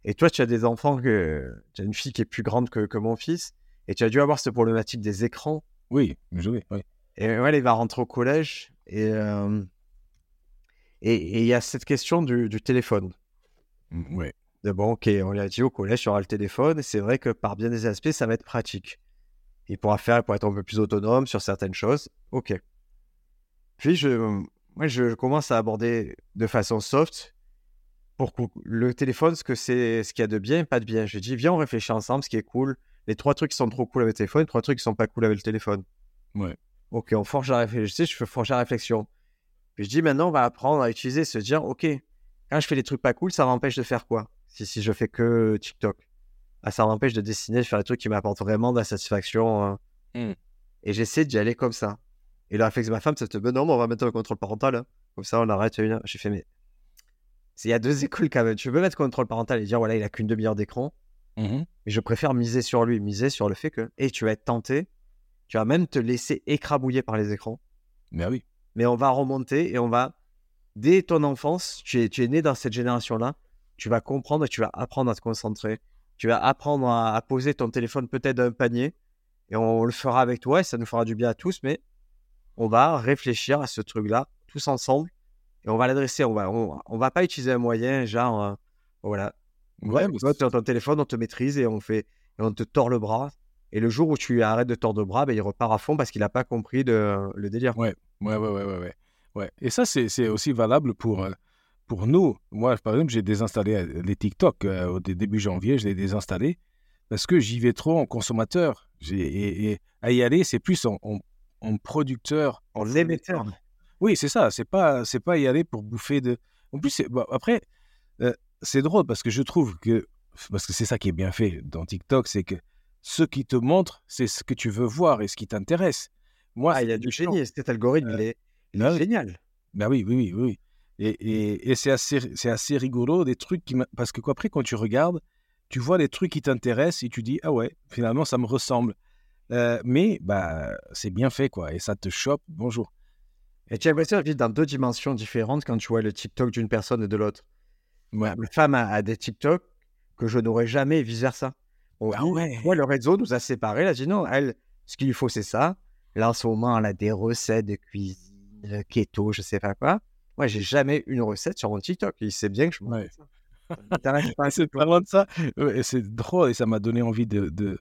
Et toi, tu as des enfants, que... tu as une fille qui est plus grande que, que mon fils, et tu as dû avoir cette problématique des écrans. Oui, joli, oui. Et ouais, il va rentrer au collège, et euh, et et il y a cette question du, du téléphone. Mm, Ouais. De bon, ok, on lui a dit au collège, il y aura le téléphone, et c'est vrai que par bien des aspects, ça va être pratique. Il pourra faire, il pourra être un peu plus autonome sur certaines choses. Ok. Puis, je, moi, je commence à aborder de façon soft pour le téléphone, ce que c'est, ce qu'il y a de bien et pas de bien. Je dis, viens, on réfléchit ensemble, ce qui est cool. Les trois trucs qui sont trop cool avec le téléphone, les trois trucs qui sont pas cool avec le téléphone. Ouais. Ok, on forge la réflexion. Je fais forger la réflexion. Puis je dis, maintenant, on va apprendre à utiliser, se dire, ok, quand je fais des trucs pas cool, ça m'empêche de faire quoi? Si, si je fais que TikTok. Ah, ça m'empêche de dessiner, de faire des trucs qui m'apportent vraiment de la satisfaction. hein. Mm. Et j'essaie d'y aller comme ça. Et le réflexe de ma femme, c'est de me non, mais on va mettre le contrôle parental. hein. Comme ça, on arrête une. J'ai fait, mais il y a deux écoles quand même. Tu peux mettre le contrôle parental et dire, voilà, il a qu'une demi-heure d'écran. Mhm. Mais je préfère miser sur lui, miser sur le fait que, et tu vas être tenté, tu vas même te laisser écrabouiller par les écrans. Ben oui. Mais on va remonter et on va, dès ton enfance, tu es, tu es né dans cette génération-là, tu vas comprendre et tu vas apprendre à te concentrer. Tu vas apprendre à, à poser ton téléphone peut-être dans un panier et on le fera avec toi et ça nous fera du bien à tous, mais on va réfléchir à ce truc-là tous ensemble et on va l'adresser. On va, on, on va pas utiliser un moyen genre, euh, voilà, Ouais, mais toi, sur ton téléphone, on te maîtrise et on fait, et on te tord le bras. Et le jour où tu arrêtes de tordre le bras, ben, il repart à fond parce qu'il n'a pas compris de, le délire. Ouais, ouais, ouais, ouais, ouais, ouais. Et ça, c'est aussi valable pour, euh, pour nous. Moi, par exemple, j'ai désinstallé euh, les TikTok euh, au dé- début janvier, je les ai désinstallés parce que j'y vais trop en consommateur. Et, et à y aller, c'est plus en, en, en producteur. En émetteur. Oui, c'est ça. C'est pas, c'est pas y aller pour bouffer de. En plus, après, euh, c'est drôle parce que je trouve que parce que c'est ça qui est bien fait dans TikTok, c'est que ce qui te montre, c'est ce que tu veux voir et ce qui t'intéresse. Moi, Ah, il y a du génie. Cet algorithme, Euh, il est, il bah est génial. Ben oui, oui, oui, oui. Et, et, et c'est assez, c'est assez rigolo, des trucs qui... Parce que quoi, après, quand tu regardes, tu vois les trucs qui t'intéressent et tu dis, ah ouais, finalement, ça me ressemble. Euh, mais bah, c'est bien fait, quoi. Et ça te chope, bonjour. Et tu as l'impression de vivre dans deux dimensions différentes quand tu vois le TikTok d'une personne et de l'autre. Ouais. Ma femme a, a des TikTok que je n'aurais jamais et vice-versa. On Ah ouais. Moi, le réseau nous a séparés. Elle a dit non, elle, ce qu'il lui faut, c'est ça. Là, en ce moment, elle a des recettes de cuisine, euh, keto, je sais pas quoi. Moi, j'ai jamais une recette sur mon TikTok. Il sait bien que je Ouais. de C'est parlant de ça, ouais, c'est drôle et ça m'a donné envie de, de,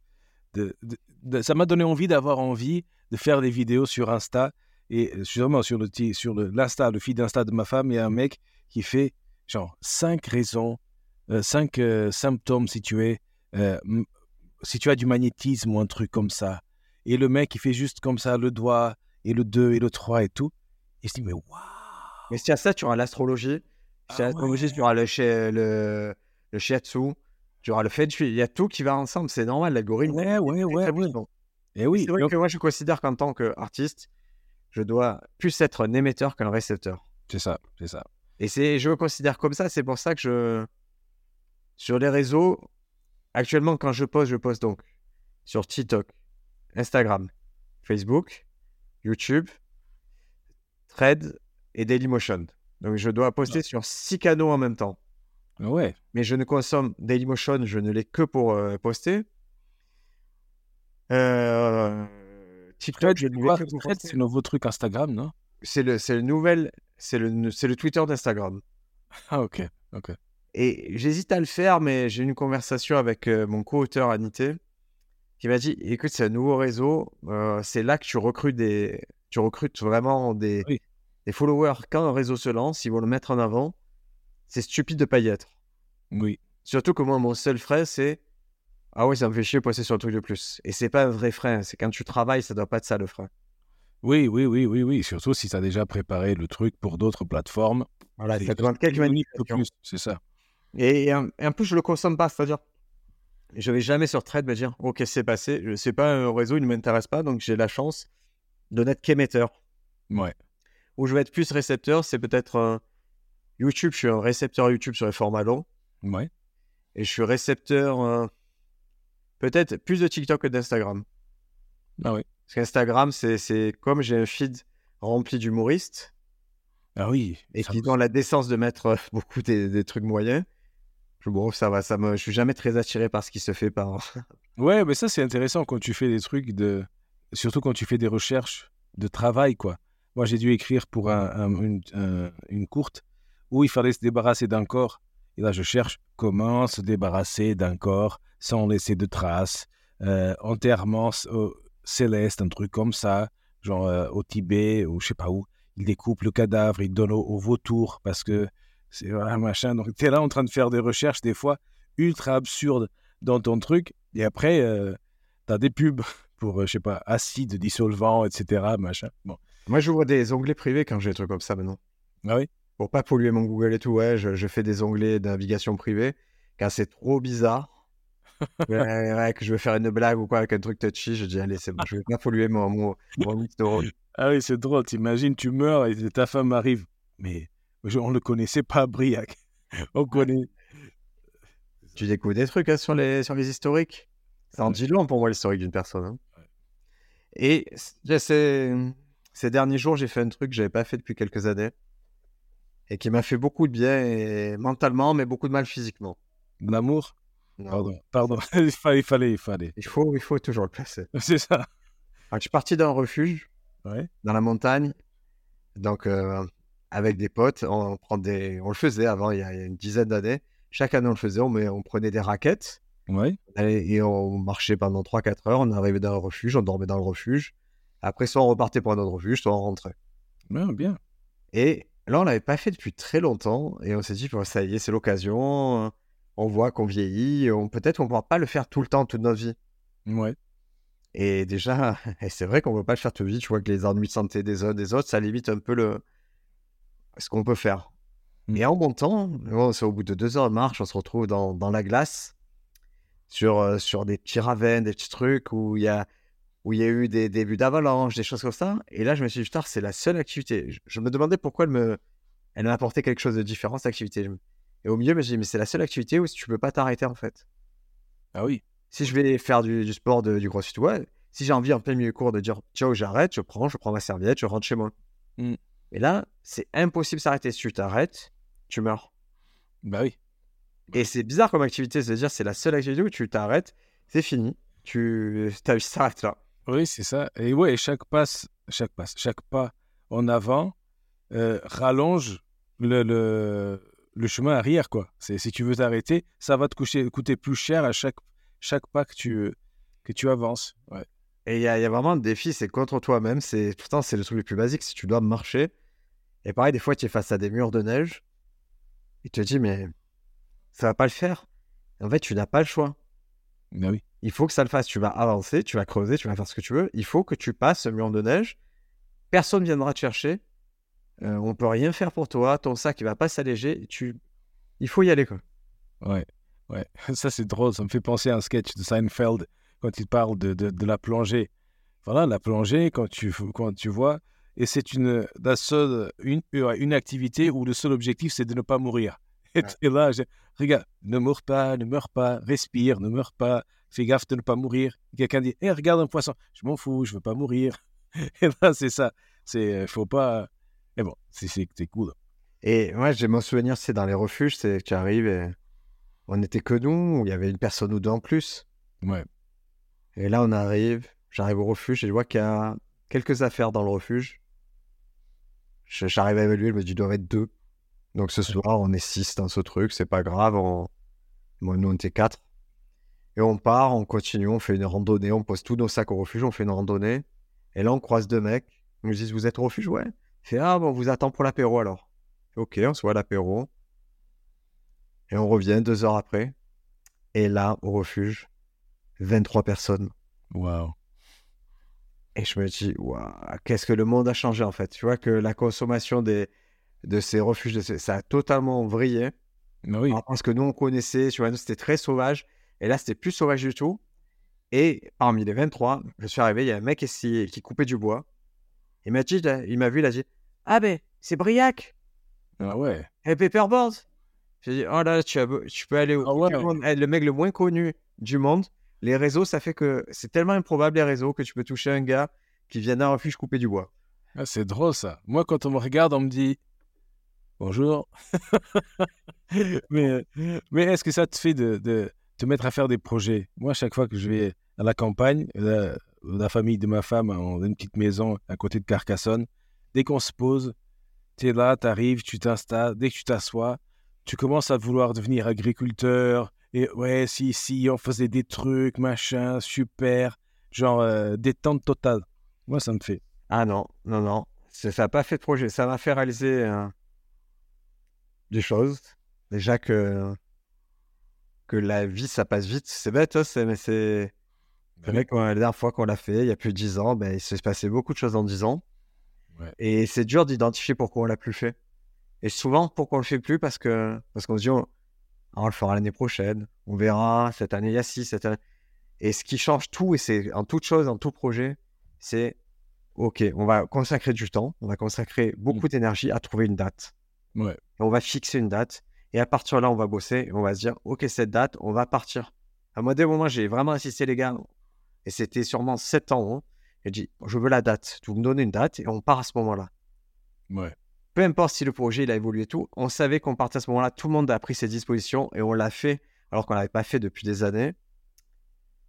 de- de- de- ça m'a donné envie d'avoir envie de faire des vidéos sur Insta et euh, sûrement sur le sur le l'Insta, le feed Insta de ma femme, il y a un mec qui fait genre cinq raisons, euh, cinq euh, symptômes si tu es euh, si tu as du magnétisme ou un truc comme ça. Et le mec il fait juste comme ça le doigt et le 2 et le 3 et tout. Et je dis mais waouh. Mais si à ça, tu auras l'astrologie. Si Ah l'astrologie, ouais. tu auras le, shi- le, le shiatsu, tu auras le feng shui. Il y a tout qui va ensemble. C'est normal, l'algorithme. Ouais, ouais, ouais, ouais. Et oui. C'est vrai donc- que moi, je considère qu'en tant qu'artiste, je dois plus être un émetteur qu'un récepteur. c'est ça, c'est ça. Et c'est, je me considère comme ça. C'est pour ça que je, sur les réseaux, actuellement, quand je poste, je poste donc sur TikTok, Instagram, Facebook, YouTube, Thread et Dailymotion. Donc, je dois poster sur six canaux en même temps. Ouais. Mais je ne consomme Dailymotion, je ne l'ai que pour euh, poster. Euh, TikTok, je poster. c'est le nouveau truc Instagram, non? C'est le, c'est le nouvel, c'est le, c'est le Twitter d'Instagram. Ah, ok, ok. Et j'hésite à le faire, mais j'ai eu une conversation avec euh, mon co-auteur Anité qui m'a dit écoute, c'est un nouveau réseau, euh, c'est là que tu recrutes des, tu recrutes vraiment des, Oui. des followers. Quand un réseau se lance, ils vont le mettre en avant. C'est stupide de pas y être. Oui. Surtout que moi, mon seul frein, c'est ah ouais, ça me fait chier de passer sur un truc de plus. Et c'est pas un vrai frein, c'est quand tu travailles, ça doit pas être ça le frein. Oui, oui, oui, oui, oui. Surtout si tu as déjà préparé le truc pour d'autres plateformes. Voilà, c'est- ça demande quelques un manipulations. plus, c'est ça. Et, en, et en plus, je le consomme pas, c'est-à-dire, je vais jamais sur Thread me dire, ok, c'est passé, je sais pas, un réseau, il ne m'intéresse pas, donc j'ai la chance de n'être qu'émetteur. Ouais. Où je vais être plus récepteur, c'est peut-être euh, YouTube, je suis un récepteur YouTube sur les formats longs, Ouais. et je suis récepteur euh, peut-être plus de TikTok que d'Instagram. Ah oui. Parce qu'Instagram, c'est comme j'ai un feed rempli d'humoristes, Ah oui. et qui ont la décence de mettre euh, beaucoup des, des trucs moyens. Je, bon, ça va, ça me, je suis jamais très attiré par ce qui se fait par. Ouais, mais ça, c'est intéressant quand tu fais des trucs de. Surtout quand tu fais des recherches de travail, quoi. Moi, j'ai dû écrire pour un- un- une, un- une courte où il fallait se débarrasser d'un corps. Et là, je cherche comment se débarrasser d'un corps sans laisser de traces. Euh, enterrement euh, céleste, un truc comme ça, genre euh, au Tibet ou je sais pas où. Il découpe le cadavre, il donne au, au vautour parce que c'est un machin. Donc, tu es là en train de faire des recherches, des fois ultra absurdes dans ton truc. Et après, tu as des pubs pour, euh, je sais pas, acide, dissolvant, etc. Machin. Bon. Moi, j'ouvre des onglets privés quand j'ai des trucs comme ça maintenant. Ah oui? Pour pas polluer mon Google et tout, ouais, je, je fais des onglets de navigation privée. Quand c'est trop bizarre, ouais, ouais, que je veux faire une blague ou quoi avec un truc touchy, je dis, allez, c'est bon, je vais pas polluer mon, mon, mon. Ah oui, c'est drôle. T'imagines, tu meurs et ta femme arrive. Mais on ne le connaissait pas, Briac. On connaît. Tu découvres des trucs hein, sur, les, sur les historiques. C'est en dit long pour moi l'historique d'une personne. hein. Et ces, ces derniers jours, j'ai fait un truc que j'avais pas fait depuis quelques années et qui m'a fait beaucoup de bien et mentalement, mais beaucoup de mal physiquement. L'amour? Pardon, pardon. il fallait, il fallait, il fallait. Il faut, il faut toujours le placer. C'est ça. Alors, je suis parti d'un refuge Ouais. dans la montagne, donc euh, avec des potes, on prend des, on le faisait avant il y a, une dizaine d'années. Chaque année on le faisait, on, met- on prenait des raquettes Ouais. on allait- et on marchait pendant 3-4 heures. On arrivait dans le refuge, on dormait dans le refuge. Après, soit on repartait pour un autre refuge, soit on rentrait. Ouais, bien. Et là, on l'avait pas fait depuis très longtemps et on s'est dit, bon, ça y est, c'est l'occasion. On voit qu'on vieillit, on peut-être qu'on pourra pas le faire tout le temps, toute notre vie. Ouais. Et déjà, et c'est vrai qu'on ne peut pas le faire toute vie. Tu vois que les ennuis de santé des uns des autres, ça limite un peu le ce qu'on peut faire. Mm. Et en montant, bon, c'est au bout de deux heures de marche, on se retrouve dans, dans la glace, sur, euh, sur des petits ravins, des petits trucs où il y a, où il y a eu des débuts d'avalanche, des choses comme ça. Et là, je me suis dit, putain, c'est la seule activité. Je, je me demandais pourquoi elle me, elle m'apportait quelque chose de différent, cette activité. Et au milieu, je me suis dit, mais c'est la seule activité où tu peux pas t'arrêter, en fait Ah oui. si je vais faire du, du sport, de- du crossfit, ouais, si j'ai envie en plein milieu cours de dire ciao, j'arrête, je prends, je prends ma serviette, je rentre chez moi. Mm. Et là, c'est impossible de s'arrêter. Si tu t'arrêtes, tu meurs. Bah oui. Et c'est bizarre comme activité, c'est-à-dire c'est la seule activité où tu t'arrêtes, c'est fini. Tu, ta vie s'arrête là. Oui, c'est ça. Et ouais, chaque passe, chaque passe, chaque pas en avant euh, rallonge le, le, le chemin arrière, quoi. C'est, si tu veux t'arrêter, ça va te coûter, coûter plus cher à chaque, chaque pas que tu, que tu avances. Ouais. Et il y, a il y a vraiment un défi, c'est contre toi-même. C'est pourtant c'est le truc le plus basique. Si tu dois marcher, et pareil, des fois tu es face à des murs de neige, et tu te dis mais ça va pas le faire. En fait, tu n'as pas le choix. Bah oui. Il faut que ça le fasse. Tu vas avancer, tu vas creuser, tu vas faire ce que tu veux. Il faut que tu passes ce mur de neige. Personne ne viendra te chercher. Euh, on peut rien faire pour toi. Ton sac, il va pas s'alléger. Tu... Il faut y aller, quoi. Ouais, ouais. Ça, c'est drôle. Ça me fait penser à un sketch de Seinfeld quand il parle de, de, de la plongée. Voilà, la plongée, quand tu, quand tu vois, et c'est une, la seule, une, une activité où le seul objectif, c'est de ne pas mourir. Et Ouais. là, je- regarde, ne meurs pas, ne meurs pas, respire, ne meurs pas, fais gaffe de ne pas mourir. Quelqu'un dit, hé, regarde un poisson, je m'en fous, je veux pas mourir. Et là, c'est ça. C'est, faut pas. Mais bon, c'est, cool. Et moi, j'ai mon souvenir, c'est dans les refuges, c'est tu arrives et on n'était que nous. Il y avait une personne ou deux en plus. Ouais. Et là, on arrive. J'arrive au refuge et je vois qu'il y a quelques affaires dans le refuge. J'arrive avec lui, je me dis, il doit être deux. Donc ce soir, on est six dans ce truc, c'est pas grave. On... Bon, nous, on était quatre. Et on part, on continue, on fait une randonnée, on pose tous nos sacs au refuge, on fait une randonnée. Et là, on croise deux mecs. Ils nous disent, vous êtes au refuge? Ouais. Fait, ah, bon, on vous attend pour l'apéro alors. Ok, on se voit à l'apéro. Et on revient deux heures après. Et là, au refuge, 23 personnes. Waouh. Et je me dis, waouh, qu'est-ce que le monde a changé en fait. Tu vois que la consommation des, de ces refuges, de ces- ça a totalement vrillé. Mais oui. Alors, Parce que nous, on connaissait, tu vois, c'était très sauvage. Et là, c'était plus sauvage du tout. Et parmi les 23, je suis arrivé, il y a un mec ici qui coupait du bois. Il m'a dit, il m'a vu, il a dit, ah ben, c'est Briac, Ah ouais. et Paperboard. J'ai dit, oh là, tu, as tu peux aller où Ah ouais. Eh, Le mec le moins connu du monde. Les réseaux, ça fait que c'est tellement improbable, les réseaux, que tu peux toucher un gars qui vient d'un refuge couper du bois. Ah, c'est drôle ça. Moi, quand on me regarde, on me dit bonjour. mais mais est-ce que ça te fait de, de te mettre à faire des projets Moi, chaque fois que je vais à la campagne, la, la famille de ma femme, on a une petite maison à côté de Carcassonne. Dès qu'on se pose, tu es là, tu arrives, tu t'installes. Dès que tu t'assois, tu commences à vouloir devenir agriculteur. Et ouais, si, si, on faisait des trucs, machin, super. Genre euh, détente totale. Moi, ça me fait. Ah non, non, non. Ça n'a pas fait de projet. Ça m'a fait réaliser euh, des choses. Déjà que, que la vie, ça passe vite. C'est bête, hein, c'est- mais c'est. C'est vrai que la dernière fois qu'on l'a fait, il y a plus de 10 ans, ben, il s'est passé beaucoup de choses en 10 ans. Ouais. Et c'est dur d'identifier pourquoi on l'a plus fait. Et souvent, pourquoi on le fait plus Parce que parce qu'on se dit, on, ah, on le fera l'année prochaine, on verra, cette année, il y a ci, cette année. Et ce qui change tout, et c'est en toute chose, en tout projet, c'est OK, on va consacrer du temps, on va consacrer beaucoup d'énergie à trouver une date. Ouais. Et on va fixer une date. Et à partir de là, on va bosser et on va se dire, OK, cette date, on va partir. À moi, des moments, j'ai vraiment insisté, les gars, et c'était sûrement 7 ans. Hein. J'ai dit, je veux la date. Vous me donnez une date et on part à ce moment-là. Ouais. Peu importe si le projet il a évolué et tout, on savait qu'on partait à ce moment-là. Tout le monde a pris ses dispositions et on l'a fait alors qu'on l'avait pas fait depuis des années.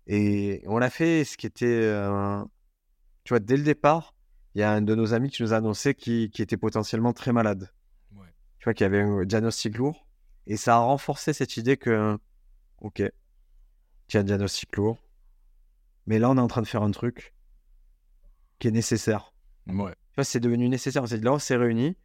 Et on l'a fait, ce qui était, euh, tu vois, dès le départ, il y a un de nos amis qui nous a annoncé qu'il était potentiellement très malade. Tu vois, qu'il y avait un diagnostic lourd. Et ça a renforcé cette idée que, ok, tu as un diagnostic lourd, mais là, on est en train de faire un truc qui est nécessaire. Ouais. Tu vois, c'est devenu nécessaire. C'est là, on s'est réunis.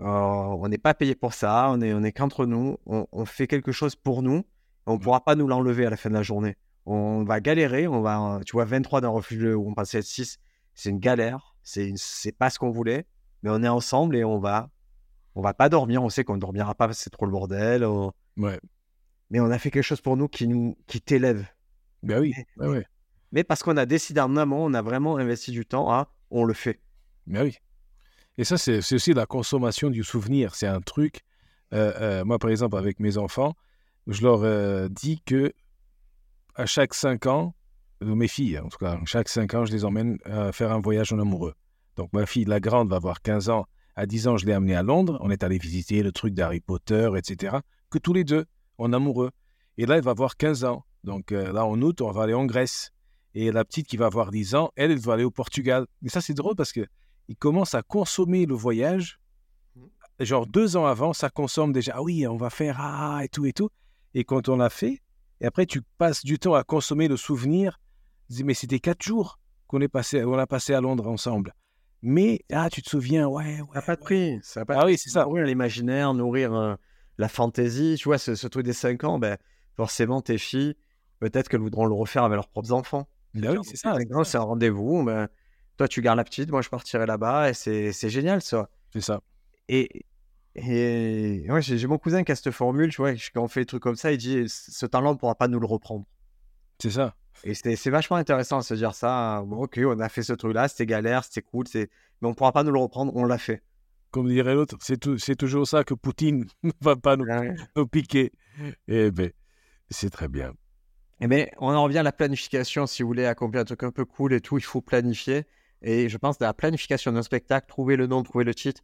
Euh, on n'est pas payé pour ça. On est, on est qu'entre nous. On, fait quelque chose pour nous. On ne pourra pas nous l'enlever à la fin de la journée. On va galérer. On va, tu vois, 23 d'un refuge où on passait à 6. C'est une galère. C'est, c'est pas ce qu'on voulait. Mais on est ensemble et on va, on va pas dormir. On sait qu'on ne dormira pas parce que c'est trop le bordel. Ouais. Mais on a fait quelque chose pour nous qui nous, qui t'élève. Ben oui. Mais, ouais. mais parce qu'on a décidé en amont, on a vraiment investi du temps à, on le fait. Ben oui. Et ça, c'est aussi la consommation du souvenir. C'est un truc. Euh, euh, moi, par exemple, avec mes enfants, je leur euh, dis que à chaque cinq ans, mes filles, en tout cas, chaque cinq ans, je les emmène faire un voyage en amoureux. Donc, ma fille, la grande, va avoir 15 ans. À 10 ans, je l'ai amenée à Londres. On est allé visiter le truc d'Harry Potter, etc. Que tous les deux, en amoureux. Et là, elle va avoir 15 ans. Donc là, en août, on va aller en Grèce. Et la petite qui va avoir 10 ans, elle, elle va aller au Portugal. Mais ça, c'est drôle parce que il commence à consommer le voyage. Mmh. Genre deux ans avant, ça consomme déjà. Ah oui, on va faire ah et tout et tout. Et quand on l'a fait, et après tu passes du temps à consommer le souvenir, tu dis mais c'était quatre jours qu'on est passé, on a passé à Londres ensemble. Mais ah tu te souviens, ouais, ouais. Ça n'a pas de prix. Ça pas ah oui, c'est ça. Nourrir l'imaginaire, nourrir euh, la fantaisie. Tu vois, ce, ce, truc des cinq ans, ben forcément tes filles, peut-être qu'elles voudront le refaire avec leurs propres enfants. Ben oui, c'est ça. C'est un rendez-vous. Ben, toi, tu gardes la petite, moi, je partirai là-bas. Et c'est génial, ça. C'est ça. Et, et ouais, j'ai mon cousin qui a cette formule, tu vois, quand on fait des trucs comme ça, il dit ce temps-là, on ne pourra pas nous le reprendre. C'est ça. Et c'est vachement intéressant de se dire ça. Bon, ok, on a fait ce truc-là, c'était galère, c'était cool, mais on ne pourra pas nous le reprendre, on l'a fait. Comme dirait l'autre, c'est toujours ça que Poutine ne va pas nous, nous piquer. Eh bien, c'est très bien. Eh bien, on en revient à la planification. Si vous voulez accomplir un truc un peu cool et tout, il faut planifier. Et je pense que la planification d'un spectacle, trouver le nom, trouver le titre,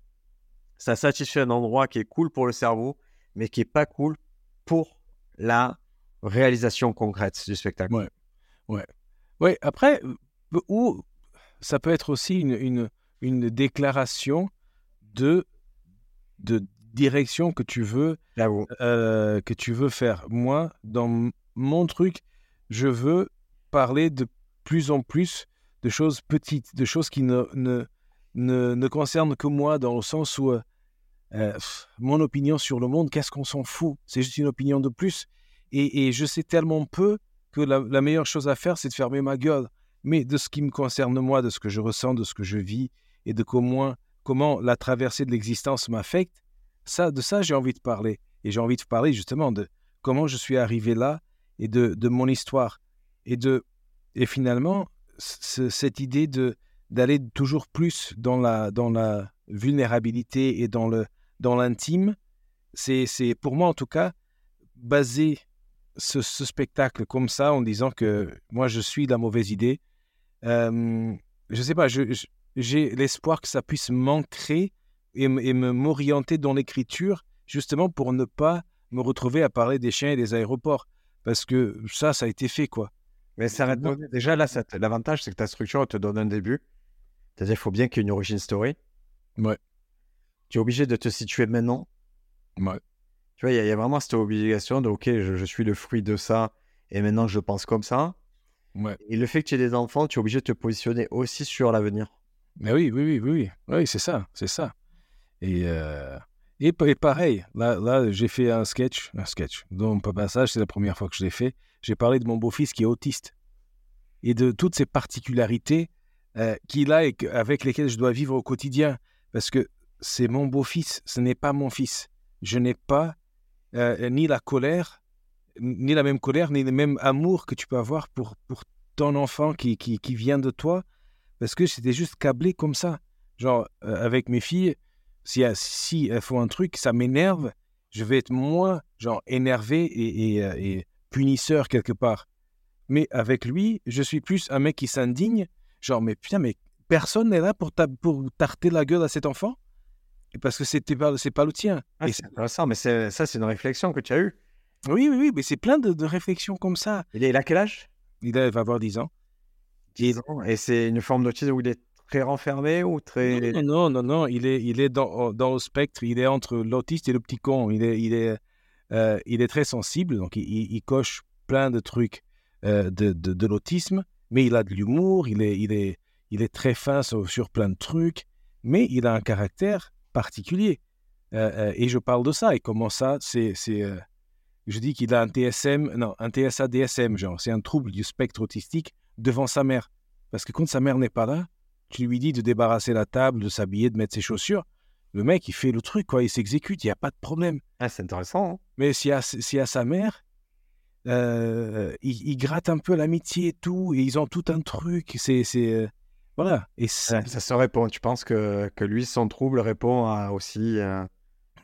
ça satisfait un endroit qui est cool pour le cerveau, mais qui est pas cool pour la réalisation concrète du spectacle. Ouais, ouais. Ouais, après, euh, ou ça peut être aussi une, une, une déclaration de, de direction que tu veux euh, que tu veux faire. Moi, dans mon truc, je veux parler de plus en plus de choses petites, de choses qui ne, ne, ne, concernent que moi, dans le sens où euh, euh, mon opinion sur le monde, qu'est-ce qu'on s'en fout? C'est juste une opinion de plus. Et, je sais tellement peu que la, meilleure chose à faire, c'est de fermer ma gueule. Mais de ce qui me concerne moi, de ce que je ressens, de ce que je vis, et de comment, comment la traversée de l'existence m'affecte, ça, de ça, j'ai envie de parler. Et j'ai envie de parler justement de comment je suis arrivé là et de, de mon histoire. Et, de, et finalement, cette idée d'aller toujours plus dans la, dans la vulnérabilité et dans dans l'intime, c'est, pour moi en tout cas baser ce, spectacle comme ça en disant que moi je suis la mauvaise idée. Euh, je sais pas, j'ai l'espoir que ça puisse m'ancrer et, et m'orienter dans l'écriture justement pour ne pas me retrouver à parler des chiens et des aéroports parce que ça, ça a été fait quoi. Mais ça Déjà, là, l'avantage, c'est que ta structure te donne un début. C'est-à-dire qu'il faut bien qu'il y ait une origin story. Ouais. Tu es obligé de te situer maintenant. Ouais. Tu vois, il y, a vraiment cette obligation de, OK, je, suis le fruit de ça et maintenant je pense comme ça. Ouais. Et le fait que tu aies des enfants, tu es obligé de te positionner aussi sur l'avenir. Mais oui, oui, oui, oui, oui, oui c'est ça, c'est ça. Et, euh, et, pareil, là, là j'ai fait un sketch, un sketch. Mon passage, c'est la première fois que je l'ai fait j'ai parlé de mon beau-fils qui est autiste et de toutes ces particularités euh, qu'il a et avec lesquelles je dois vivre au quotidien. Parce que c'est mon beau-fils, ce n'est pas mon fils. Je n'ai pas euh, ni la colère, ni la même colère, ni le même amour que tu peux avoir pour, ton enfant qui, vient de toi. Parce que c'était juste câblé comme ça. Genre, euh, avec mes filles, si, si elles font un truc, ça m'énerve. je vais être moins, genre, énervé euh, et punisseur quelque part. Mais avec lui, je suis plus un mec qui s'indigne, genre, mais putain, mais personne n'est là pour, ta, pour tarter la gueule à cet enfant? Parce que c'était pas, c'est pas le tien. Ah, c'est intéressant, mais ça, c'est une réflexion que tu as eue. Oui, oui, oui, mais c'est plein de, de réflexions comme ça. Il, est, il a quel âge? Il a- il va avoir 10 ans. 10 ans. Et c'est une forme d'autisme où il est très renfermé ou très. Non, non, non, non, il est, il est dans, dans le spectre, il est entre l'autiste et le petit con. Il est, il est, euh, il est très sensible, donc il coche plein de trucs euh, de, de, de l'autisme, mais il a de l'humour, il est, il, est, il est très fin sur, sur plein de trucs, mais il a un caractère particulier. Euh, euh, et je parle de ça, et comment ça, c'est... c'est euh, je dis qu'il a un TSM, non, un TSA-DSM, genre, c'est un trouble du spectre autistique devant sa mère. Parce que quand sa mère n'est pas là, tu lui dis de débarrasser la table, de s'habiller, de mettre ses chaussures. Le mec, il fait le truc, quoi, il s'exécute, il n'y a pas de problème. Ah, c'est intéressant. hein. Mais s'il y a, s'il y a sa mère, euh, il, il gratte un peu l'amitié et tout, et ils ont tout un truc. C'est. Voilà. Et Ouais, ça se répond. Tu penses que, que lui, son trouble répond à aussi. euh,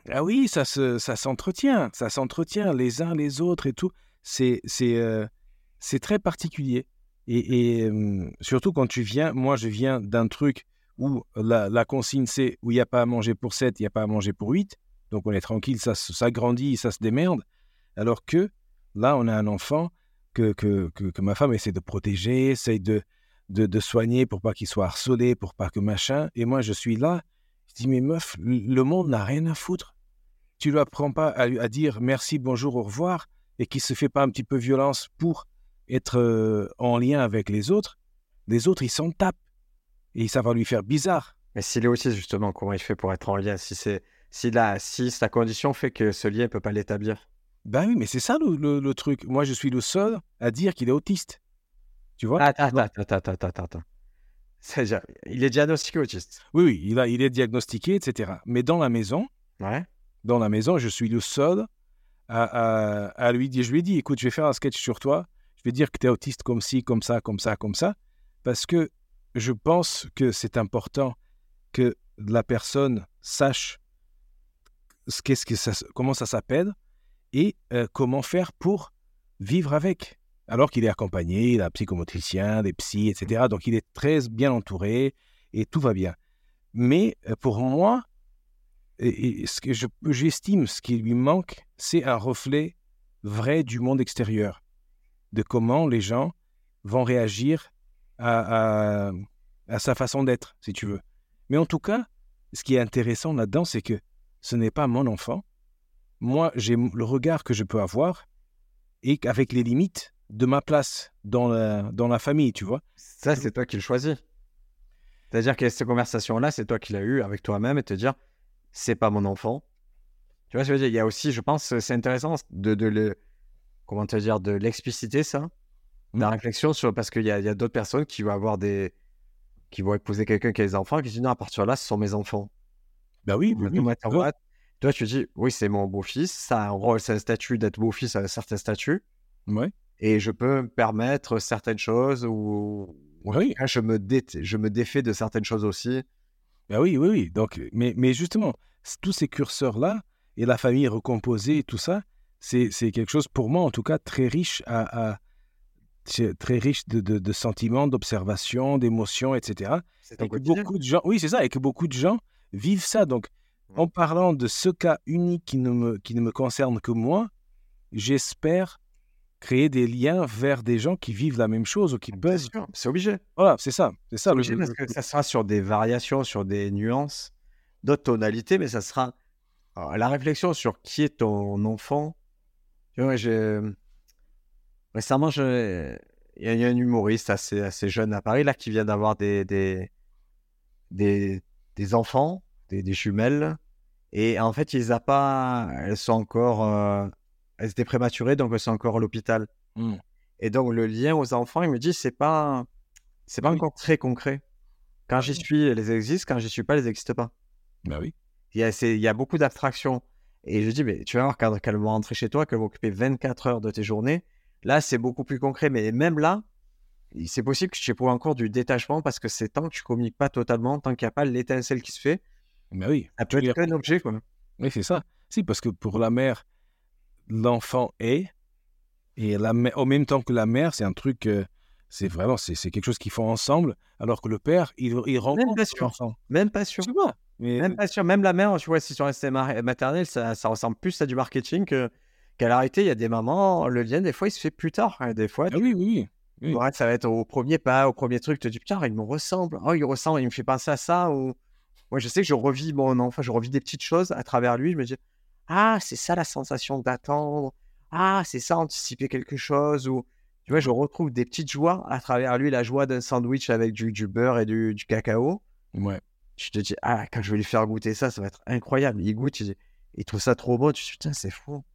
Ah oui, ça, se, ça s'entretient, ça s'entretient les uns les autres et tout. C'est, c'est, euh, c'est très particulier. Et, et, euh, surtout quand tu viens, moi je viens d'un truc où la, la consigne c'est où il n'y a pas à manger pour 7, il n'y a pas à manger pour 8. Donc on est tranquille, ça, ça grandit, ça se démerde. Alors que là, on a un enfant que, que, que, que ma femme essaie de protéger, essaie de, de, de soigner pour pas qu'il soit harcelé, pour pas que machin. Et moi, je suis là, je dis, mais meuf, le monde n'a rien à foutre. Tu lui apprends pas à, à dire merci, bonjour, au revoir, et qu'il se fait pas un petit peu violence pour être euh, en lien avec les autres. Les autres, ils s'en tapent. Et ça va lui faire bizarre. Mais s'il est autiste, justement, comment il fait pour être en lien? Si, c'est, si, la, si sa condition fait que ce lien ne peut pas l'établir. Ben oui, mais c'est ça le, le- le truc. Moi, je suis le seul à dire qu'il est autiste. Tu vois? Attends, attends, attends, attends, attends, Il est diagnostiqué autiste. Oui, oui, il, a, il est diagnostiqué, etc. Mais dans la maison, Ouais. dans la maison, je suis le seul à, à- à lui dire, je lui ai dit, écoute, je vais faire un sketch sur toi, je vais dire que tu es autiste comme ci, comme ça, comme ça, comme ça, parce que je pense que c'est important que la personne sache ce qu'est-ce que ça, comment ça s'appelle et euh, comment faire pour vivre avec. Alors qu'il est accompagné, il a un psychomotricien, des psys, etc. Donc il est très bien entouré et tout va bien. Mais euh, pour moi, ce que je- j'estime, ce qui lui manque, c'est un reflet vrai du monde extérieur, de comment les gens vont réagir à, à- sa façon d'être, si tu veux. Mais en tout cas, ce qui est intéressant là-dedans, c'est que ce n'est pas mon enfant. Moi, j'ai le regard que je peux avoir et avec les limites de ma place dans la, dans la famille, tu vois. Ça, c'est toi qui le choisis. C'est-à-dire que cette conversation-là, c'est toi qui l'as eue avec toi-même et te dire, c'est pas mon enfant. Tu vois ce que je veux dire? Il y a aussi, je pense, c'est intéressant de, de le, comment te dire, de l'expliciter ça, la Mm. réflexion sur, parce qu'il y a, a d'autres personnes qui vont avoir des, qui vont épouser quelqu'un qui a des enfants, qui disent non, à partir de là, ce sont mes enfants. Ben oui, oui, No oui. Toi, tu dis, oui, c'est mon beau-fils, ça a un rôle, c'est un statut d'être beau-fils, à un certain statut, Ouais. Et je peux me permettre certaines choses ou, Oui. je me, dé- je me défais de certaines choses aussi. Ben oui, oui, oui. Donc, mais, mais justement, tous ces curseurs-là et la famille recomposée et tout ça, c'est quelque chose, pour moi en tout cas, très riche, à, très riche de, de- de sentiments, d'observations, d'émotions, etc. Et que beaucoup de gens, oui, c'est ça, et que beaucoup de gens vivent ça. Donc, en parlant de ce cas unique qui ne me, qui ne me concerne que moi, j'espère créer des liens vers des gens qui vivent la même chose ou qui peuvent. sûr, c'est obligé. Voilà, c'est ça, c'est ça. Le- obligé parce que ça sera sur des variations, sur des nuances, d'autres tonalités, mais ça sera Alors, la réflexion sur qui est ton enfant. Tu vois, j'ai- récemment, je... il y a il y a un humoriste assez, assez jeune à Paris là qui vient d'avoir des, des, des, des enfants, des, des jumelles, et en fait, il les a pas. Elles sont encore. euh, Elles étaient prématurées, donc sont encore à l'hôpital. Mm. Et donc, le lien aux enfants, il me dit, c'est pas, c'est pas Oui. encore très concret. Quand j'y suis, elles existent. Quand j'y suis pas, elles n'existent pas. Bah oui. Il y a, c'est- il y a beaucoup d'abstractions. Et je dis, mais tu vas voir, quand, quand elles vont rentrer chez toi, qu'elles vont occuper 24 heures de tes journées, là, c'est beaucoup plus concret. Mais même là, c'est possible que tu aies encore du détachement parce que c'est tant que tu communiques pas totalement, tant qu'il n'y a pas l'étincelle qui se fait, Bah oui. ça peut être qu'un objet, quoi. Oui, c'est ça. Si, parce que pour la mère, l'enfant est, et la, en même temps que la mère, c'est un truc, euh, c'est vraiment, c'est quelque chose qu'ils font ensemble, alors que le père, il, il rencontre pas sûr. l'enfant. Même pas sûr. Mais Même pas sûr. Même la mère, tu vois, si sur restait maternelle, ça, ça ressemble plus à du marketing qu'à l'arrêté. Il y a des mamans, le lien, des fois, il se fait plus tard. hein. Des fois, Ah tu- oui, oui, oui. oui. ouais, ça va être au premier pas, au premier truc. Tu te dis, putain, il me ressemble. Oh, il ressemble, il me fait penser à ça. Ou... Moi, je sais que je revis mon enfant, je revis des petites choses à travers lui. Je me dis, ah, c'est ça la sensation d'attendre. Ah, c'est ça anticiper quelque chose. Ou tu vois, je retrouve des petites joies à travers lui, la joie d'un sandwich avec du, du beurre et du, du cacao. Ouais. Tu te dis, ah, quand je vais lui faire goûter ça, ça va être incroyable. Il goûte, il, il trouve ça trop bon. Tu te dis, putain, c'est fou.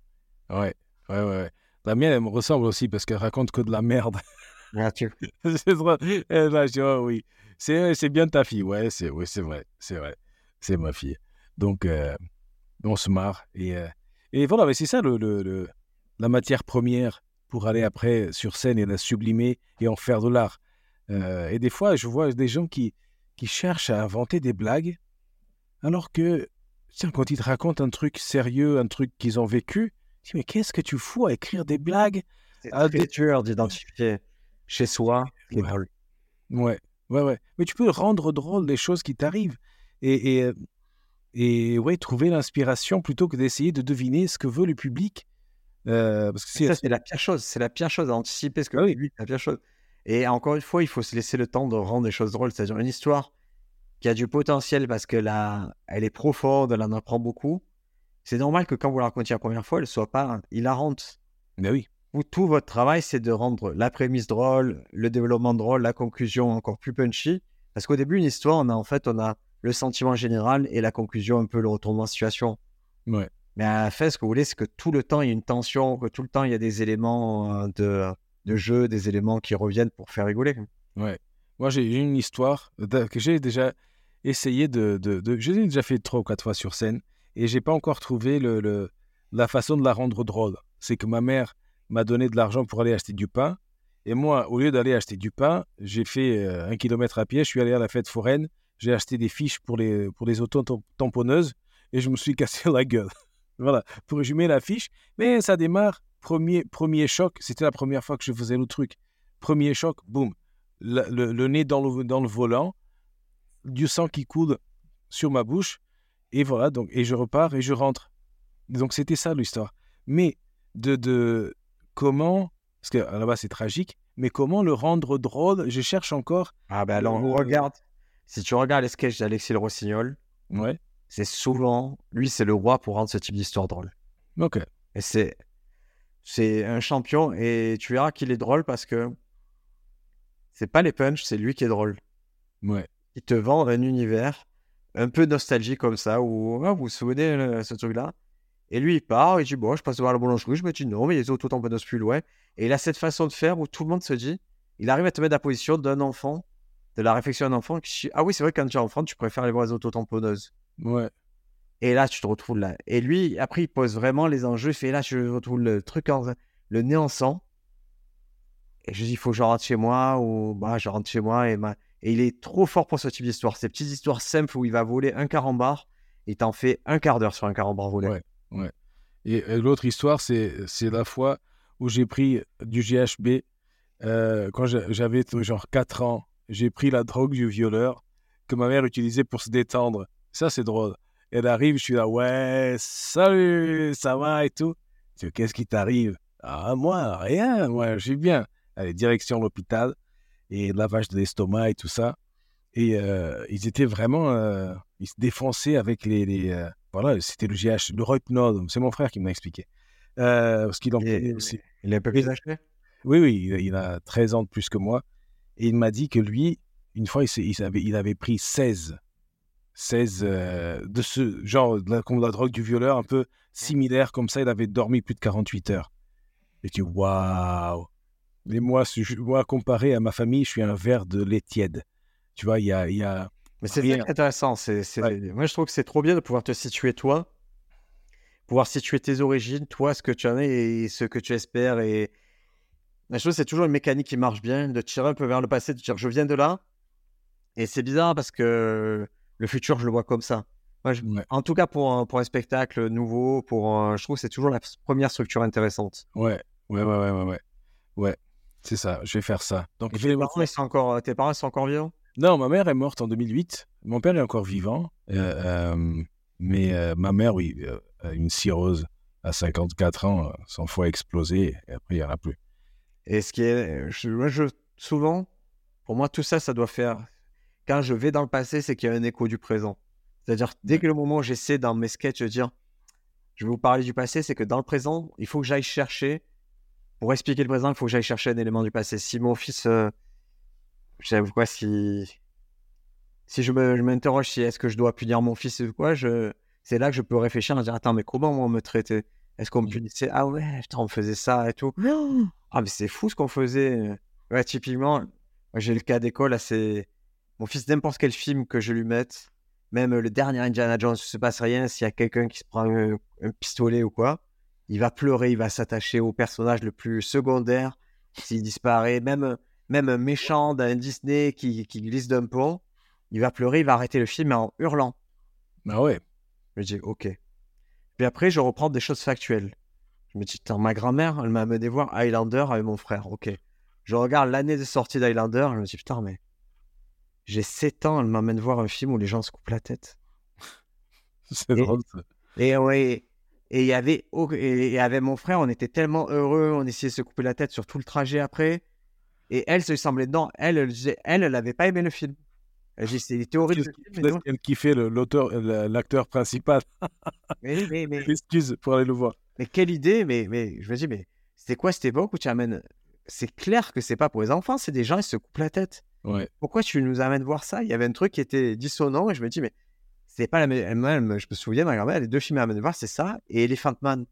Ouais, ouais, ouais. ouais. La mienne, elle me ressemble aussi parce qu'elle raconte que de la merde. Là, je dis, oh oui, c'est bien ta fille. Ouais, c'est ouais, c'est vrai, c'est vrai. C'est ma fille. Donc, euh, on se marre. Et, euh, et voilà, mais c'est ça le, le- le- la matière première pour aller après sur scène et la sublimer et en faire de l'art. Euh, et des fois, je vois des gens qui, qui cherchent à inventer des blagues, alors que, tiens, quand ils te racontent un truc sérieux, un truc qu'ils ont vécu, tu dis, mais qu'est-ce que tu fous à écrire des blagues C'est Ah, très dur d'identifier chez soi. les Ouais. Ouais, ouais, ouais. Mais tu peux rendre drôle des choses qui t'arrivent. Et, et, euh, et ouais, trouver l'inspiration plutôt que d'essayer de deviner ce que veut le public. Euh, parce que Ça, c'est c'est la pire chose. C'est la pire chose à anticiper ce que Ah oui. la pire chose. Et encore une fois, il faut se laisser le temps de rendre des choses drôles. C'est-à-dire une histoire qui a du potentiel parce que là, elle est profonde, elle en apprend beaucoup. C'est normal que quand vous la racontiez la première fois, elle soit pas hilarante. Ben oui, Vous, tout votre travail, c'est de rendre la prémisse drôle, le développement drôle, la conclusion encore plus punchy. Parce qu'au début, une histoire, on a en fait, on a le sentiment général et la conclusion, un peu le retournement de situation. Ouais. Mais à la fin, ce que vous voulez, c'est que tout le temps, il y a une tension, que tout le temps, il y a des éléments euh, de, de jeu, des éléments qui reviennent pour faire rigoler. ouais. Moi, j'ai une histoire que j'ai déjà essayé de. de, de- je l'ai déjà fait trois ou quatre fois sur scène et j'ai pas encore trouvé le, le- la façon de la rendre drôle. C'est que ma mère m'a donné de l'argent pour aller acheter du pain. Et moi, au lieu d'aller acheter du pain, j'ai fait euh, un kilomètre à pied. Je suis allé à la fête foraine. J'ai acheté des fiches pour les, pour les auto-tamponneuses et je me suis cassé la gueule. voilà, pour résumer la fiche. Mais ça démarre. Premier, premier choc. C'était la première fois que je faisais le truc. Premier choc, boum. Le, le- le nez dans le, dans le volant. Du sang qui coule sur ma bouche. Et voilà, donc, et je repars et je rentre. Donc c'était ça l'histoire. Mais de, de comment, parce que base c'est tragique, mais comment le rendre drôle, je cherche encore. Ah ben alors, Euh, regarde. Si tu regardes les sketchs d'Alexis Le Rossignol, Ouais, c'est souvent, lui, c'est le roi pour rendre ce type d'histoire drôle. ok. Et c'est, c'est un champion et tu verras qu'il est drôle parce que c'est pas les punchs, c'est lui qui est drôle. Ouais, Il te vend un univers un peu nostalgique comme ça où vous vous souvenez euh, ce truc-là. Et lui, il part, il dit Bon, je passe devant la boulangerie, je me dis non, mais les autres tamponneuses plus loin. Et il a cette façon de faire où tout le monde se dit il arrive à te mettre la position d'un enfant, de la réflexion d'un enfant qui Ah oui, c'est vrai, quand tu es enfant, tu préfères les voir les autotamponneuses. ouais, Et là, tu te retrouves là. Et lui, après, il pose vraiment les enjeux. Il fait là, je retrouve le truc, en... le nez en sang. Et je dis, il faut que je rentre chez moi. Ou bah, je rentre chez moi. Et, ma- et il est trop fort pour ce type d'histoire. Ces petites histoires simples où il va voler un carambar. Il t'en fait un quart d'heure sur un carambar volé. Ouais. Et, et l'autre histoire, c'est c'est la fois où j'ai pris du GHB euh, quand j'a- j'avais genre 4 ans. J'ai pris la drogue du violeur que ma mère utilisait pour se détendre. Ça, c'est drôle. Elle arrive, je suis là, ouais, salut, ça va et tout. Je Qu'est-ce qui t'arrive? Ah, moi, rien, moi, j'ai bien. Allez, direction l'hôpital et lavage de l'estomac et tout ça. Et euh, ils étaient vraiment. euh, ils se défonçaient avec les. les, euh, voilà, c'était le GH, le Rohypnol. C'est mon frère qui m'a expliqué. Parce qu'il en prenait aussi. Il est un peu plus âgé Oui, oui, il, il a 13 ans de plus que moi. Et il m'a dit que lui, une fois, il, avait, il avait pris 16. 16 euh, de ce genre, de la, comme la drogue du violeur, un peu similaire, comme ça, il avait dormi plus de 48 heures. Et tu waouh! Et moi, moi, comparé à ma famille, je suis un verre de lait tiède. Tu vois, il y a. y a... Mais c'est intéressant. Ouais. Moi, je trouve que c'est trop bien de pouvoir te situer toi, pouvoir situer tes origines, toi, ce que tu en es et ce que tu espères. Et la chose, c'est toujours une mécanique qui marche bien, de tirer un peu vers le passé, de dire je viens de là. Et c'est bizarre parce que le futur, je le vois comme ça. Moi, je- Ouais. En tout cas, pour un, pour un spectacle nouveau, pour un- je trouve que c'est toujours la première structure intéressante. Ouais, ouais, ouais, ouais, ouais, ouais. Ouais, c'est ça, je vais faire ça. Donc, Et je vais- tes, parents, ils sont encore, tes parents ils sont encore vivants? Non, ma mère est morte en 2008. Mon père est encore vivant. euh, euh, mais euh, ma mère, oui, euh, une cirrhose à 54 ans, euh, son foie a explosé et après, il n'y en a plus. Et ce qui est, je, moi, je- souvent, pour moi, tout ça, ça doit faire. Quand je vais dans le passé, c'est qu'il y a un écho du présent. C'est-à-dire, dès que le moment où j'essaie dans mes sketchs de dire, je vais vous parler du passé, c'est que dans le présent, il faut que j'aille chercher, pour expliquer le présent, il faut que j'aille chercher un élément du passé. Si mon fils, euh, je sais pas quoi, si, si je m'interroge si est-ce que je dois punir mon fils ou quoi, je, c'est là que je peux réfléchir à dire, attends, mais comment on me traitait Est-ce qu'on me Mhm. punissait? Ah ouais, putain, on faisait ça et tout. Ah, mais c'est fou ce qu'on faisait. Ouais, typiquement, j'ai le cas d'école, là, c'est mon fils, n'importe quel film que je lui mette, même le dernier Indiana Jones, il se passe rien, s'il y a quelqu'un qui se prend un, un pistolet ou quoi, il va pleurer, il va s'attacher au personnage le plus secondaire, s'il disparaît, même, même un méchant d'un Disney qui, qui glisse d'un pont, il va pleurer, il va arrêter le film en hurlant. Ah ouais, Je dis, ok. Puis après, je reprends des choses factuelles. Je me dis, Putain, ma grand-mère, elle m'a amené voir Highlander avec mon frère. Ok. Je regarde l'année de sortie d'Highlander. Je me dis, putain, mais j'ai 7 ans, elle m'amène voir un film où les gens se coupent la tête. c'est drôle. ça. Et ouais. Et il y avait, et avec mon frère, on était tellement heureux, on essayait de se couper la tête sur tout le trajet après. Et elle se semblait dedans. Elle, elle, elle, elle n'avait pas aimé le film. Dit, c'est des théories de film. mais qu'elle kiffait le- l'auteur, l'acteur principal. Mais, mais, mais, Excuse pour aller le voir. Mais quelle idée, mais, mais je me dis, mais c'était quoi cette époque où tu amènes. C'est clair que c'est pas pour les enfants, c'est des gens, ils se coupent la tête. Ouais, Pourquoi tu nous amènes voir ça? Il y avait un truc qui était dissonant et je me dis, mais c'est pas la même. Je me souviens, ma grand-mère, les deux films à amener voir, c'est ça et Elephant Man.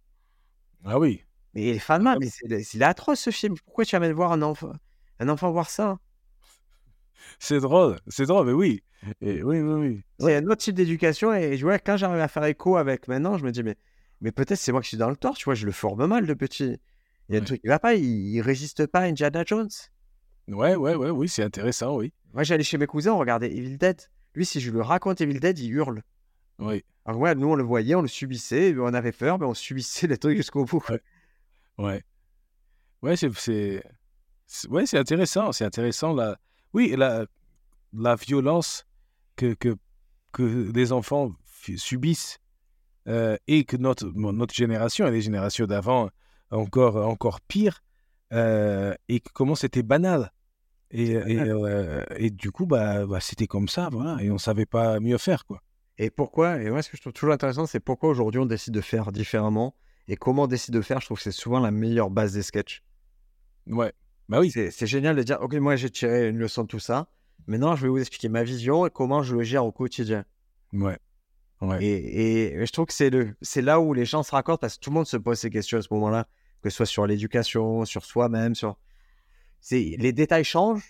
ah oui. Mais Elephant Man, mais c'est c'est atroce ce film. Pourquoi tu amènes voir un enfant, un enfant voir ça? C'est drôle, c'est drôle, mais oui. Et oui, oui, oui. C'est un autre type d'éducation et je vois, quand j'arrive à faire écho avec maintenant, je me dis, mais, mais peut-être c'est moi qui suis dans le tort, tu vois, je le forme mal de petit. Il y a un Ouais. truc qui va pas, il, il résiste pas à Indiana Jones. Ouais, ouais, ouais, oui, c'est intéressant, oui. Moi, j'allais chez mes cousins, on regardait Evil Dead. Lui, si je lui raconte Evil Dead, il hurle. Oui, Alors, ouais, nous, on le voyait, on le subissait, on avait peur, mais on subissait les trucs jusqu'au bout. Ouais. ouais. Ouais, c'est, ouais, c'est intéressant, c'est intéressant. La, oui, la, la violence que, que, que les enfants subissent euh, et que notre, notre génération et les générations d'avant encore, encore pire, euh, et comment c'était banal. Et, et, euh, et du coup, bah, bah, c'était comme ça, voilà, et on savait pas mieux faire, quoi. Et pourquoi Et moi, ce que je trouve toujours intéressant, c'est pourquoi aujourd'hui on décide de faire différemment et comment on décide de faire. Je trouve que c'est souvent la meilleure base des sketchs. Ouais, bah oui, C'est génial de dire, ok, moi j'ai tiré une leçon de tout ça. Maintenant, je vais vous expliquer ma vision et comment je le gère au quotidien. ouais, ouais. Et, et je trouve que c'est le, c'est là où les gens se raccordent parce que tout le monde se pose ces questions à ce moment-là, que ce soit sur l'éducation, sur soi-même, sur. C'est les détails changent.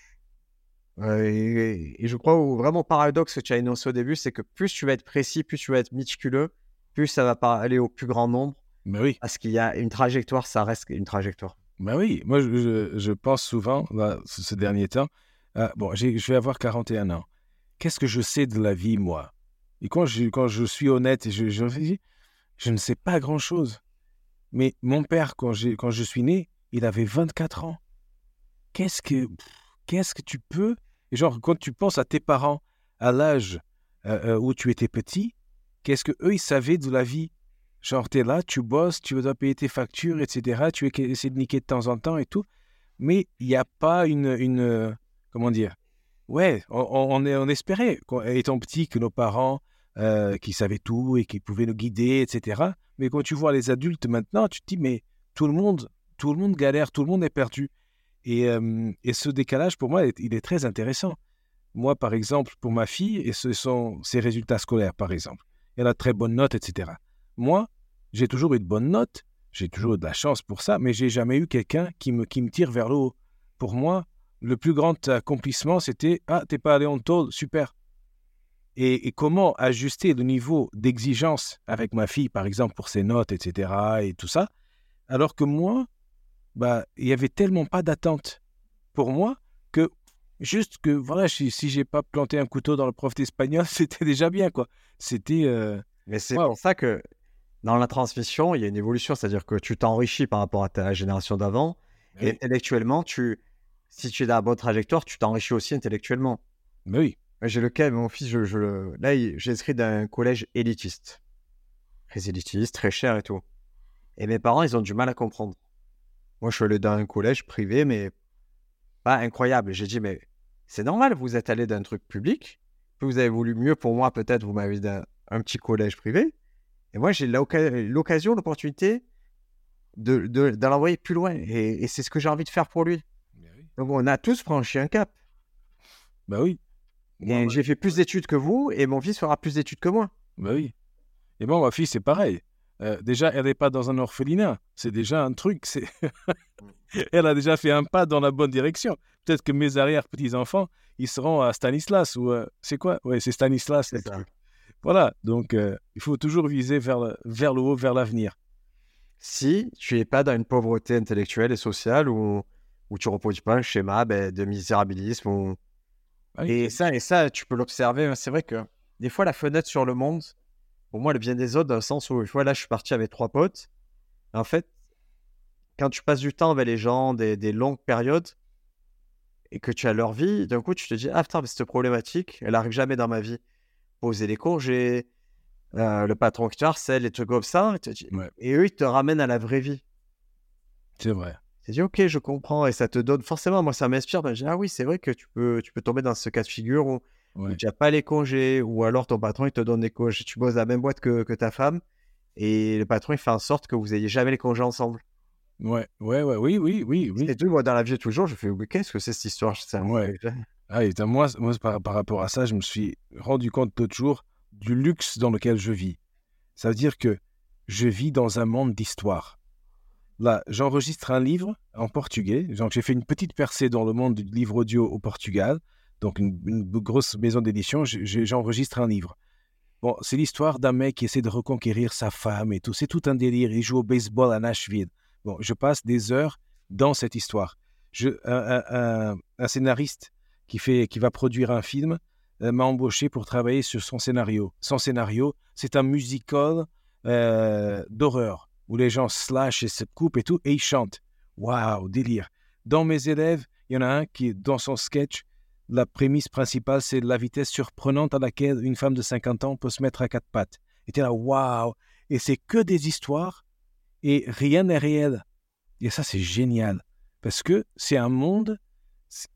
Euh, et, et je crois au vraiment paradoxe que tu as énoncé au début, c'est que plus tu vas être précis, plus tu vas être méticuleux, plus ça va pas aller au plus grand nombre, Bah oui. parce qu'il y a une trajectoire, ça reste une trajectoire. Ben oui, moi je, je- pense souvent, là, ce, dernier temps, bon, je vais avoir 41 ans. Qu'est-ce que je sais de la vie, moi? Et quand je, quand je suis honnête, je, je, je ne sais pas grand-chose. Mais mon père, quand, quand je suis né, il avait 24 ans. Qu'est-ce que, qu'est-ce que tu peux genre, quand tu penses à tes parents, à l'âge euh, euh, où tu étais petit, qu'est-ce que eux ils savaient de la vie? Genre, tu es là, tu bosses, tu dois payer tes factures, etc. Tu essaies de niquer de temps en temps et tout. Mais il n'y a pas une, une. Comment dire? Ouais, on, on, on espérait, étant petit, que nos parents, euh, qui savaient tout et qui pouvaient nous guider, etc. Mais quand tu vois les adultes maintenant, tu te dis, mais tout le monde, tout le monde galère, tout le monde est perdu. Et, euh, et ce décalage, pour moi, il est- très intéressant. Moi, par exemple, pour ma fille, et ce sont ses résultats scolaires, par exemple. Elle a très bonnes notes, etc. Moi, j'ai toujours eu de bonnes notes, j'ai toujours eu de la chance pour ça, mais j'ai jamais eu quelqu'un qui me, qui me tire vers le haut. Pour moi, le plus grand accomplissement, c'était Ah, t'es pas allé en tôle, super. Et, et comment ajuster le niveau d'exigence avec ma fille, par exemple, pour ses notes, etc., et tout ça, alors que moi, bah, il y avait tellement pas d'attente pour moi que Juste que, voilà, si, si j'ai pas planté un couteau dans le prof d'espagnol, c'était déjà bien, quoi. C'était. euh, Mais c'est Wow. pour ça que dans la transmission, il y a une évolution, c'est-à-dire que tu t'enrichis par rapport à ta génération d'avant. Et oui. intellectuellement, tu, si tu es dans la bonne trajectoire, tu t'enrichis aussi intellectuellement. Mais oui. Moi, J'ai le cas, mon fils, je, je le- là, j'ai inscrit dans un collège élitiste. Très élitiste, très cher et tout. Et mes parents, ils ont du mal à comprendre. Moi, je suis allé dans un collège privé, mais pas incroyable. J'ai dit, mais c'est normal, vous êtes allé dans un truc public. Vous avez voulu mieux pour moi, peut-être, vous m'avez dit un, un petit collège privé. Et moi, j'ai l'occasion, l'opportunité de, de, l'envoyer plus loin. Et, et c'est ce que j'ai envie de faire pour lui. Oui. Donc, on a tous franchi un cap. Bah oui. Moi, j'ai fait plus d'études que vous, et mon fils fera plus d'études que moi. Bah oui. Et bon, ma fille, c'est pareil. Euh, déjà, elle n'est pas dans un orphelinat. C'est déjà un truc. C'est... elle a déjà fait un pas dans la bonne direction. Peut-être que mes arrière-petits-enfants, ils seront à Stanislas ou... euh, c'est quoi? Ouais, c'est Stanislas. le C'est ça. Voilà. Donc, euh, il faut toujours viser vers le, vers le haut, vers l'avenir. Si tu n'es pas dans une pauvreté intellectuelle et sociale où, où tu reproduis pas un schéma ben, de misérabilisme. ou- Ah. Et, ça, et ça, tu peux l'observer. hein. C'est vrai que des fois, la fenêtre sur le monde, pour moi, elle vient des autres dans le sens où, une fois, là, je suis parti avec trois potes. En fait, quand tu passes du temps avec les gens, des, des longues périodes, et que tu as leur vie, d'un coup, tu te dis, ah putain, mais cette problématique, elle arrive jamais dans ma vie. Poser les congés, euh, le patron qui te harcèle, les trucs comme ça. Et, Ouais. eux, ils te ramènent à la vraie vie. C'est vrai. Te dis, ok, je comprends. Et ça te donne, forcément, moi, ça m'inspire. Ben, dis, ah oui, c'est vrai que tu peux, tu peux tomber dans ce cas de figure où, où Ouais. tu n'as pas les congés, ou alors ton patron, il te donne des congés. Tu bosses à la même boîte que, que ta femme, et le patron, il fait en sorte que vous ayez jamais les congés ensemble. Ouais, ouais, ouais, oui, oui, oui, oui. Et tout, moi, dans la vie de tous les jours, je fais, mais qu'est-ce que c'est cette histoire? Ça, Ouais. Ah, et moi, par, rapport à ça, je me suis rendu compte l'autre jour du luxe dans lequel je vis. Ça veut dire que je vis dans un monde d'histoire. Là, j'enregistre un livre en portugais. Donc, j'ai fait une petite percée dans le monde du livre audio au Portugal. Donc, une, grosse maison d'édition. J'enregistre un livre. Bon, c'est l'histoire d'un mec qui essaie de reconquérir sa femme et tout. C'est tout un délire. Il joue au baseball à Nashville. Bon, je passe des heures dans cette histoire. Je, un scénariste qui, fait, qui va produire un film euh, m'a embauché pour travailler sur son scénario. Son scénario, c'est un musical euh, d'horreur où les gens slash et se coupent et tout, et ils chantent. Waouh, délire. Dans mes élèves, il y en a un qui, dans son sketch, la prémisse principale, c'est la vitesse surprenante à laquelle une femme de 50 ans peut se mettre à quatre pattes. Et t'es là, waouh! Et c'est que des histoires et rien n'est réel. Et ça, c'est génial. Parce que c'est un monde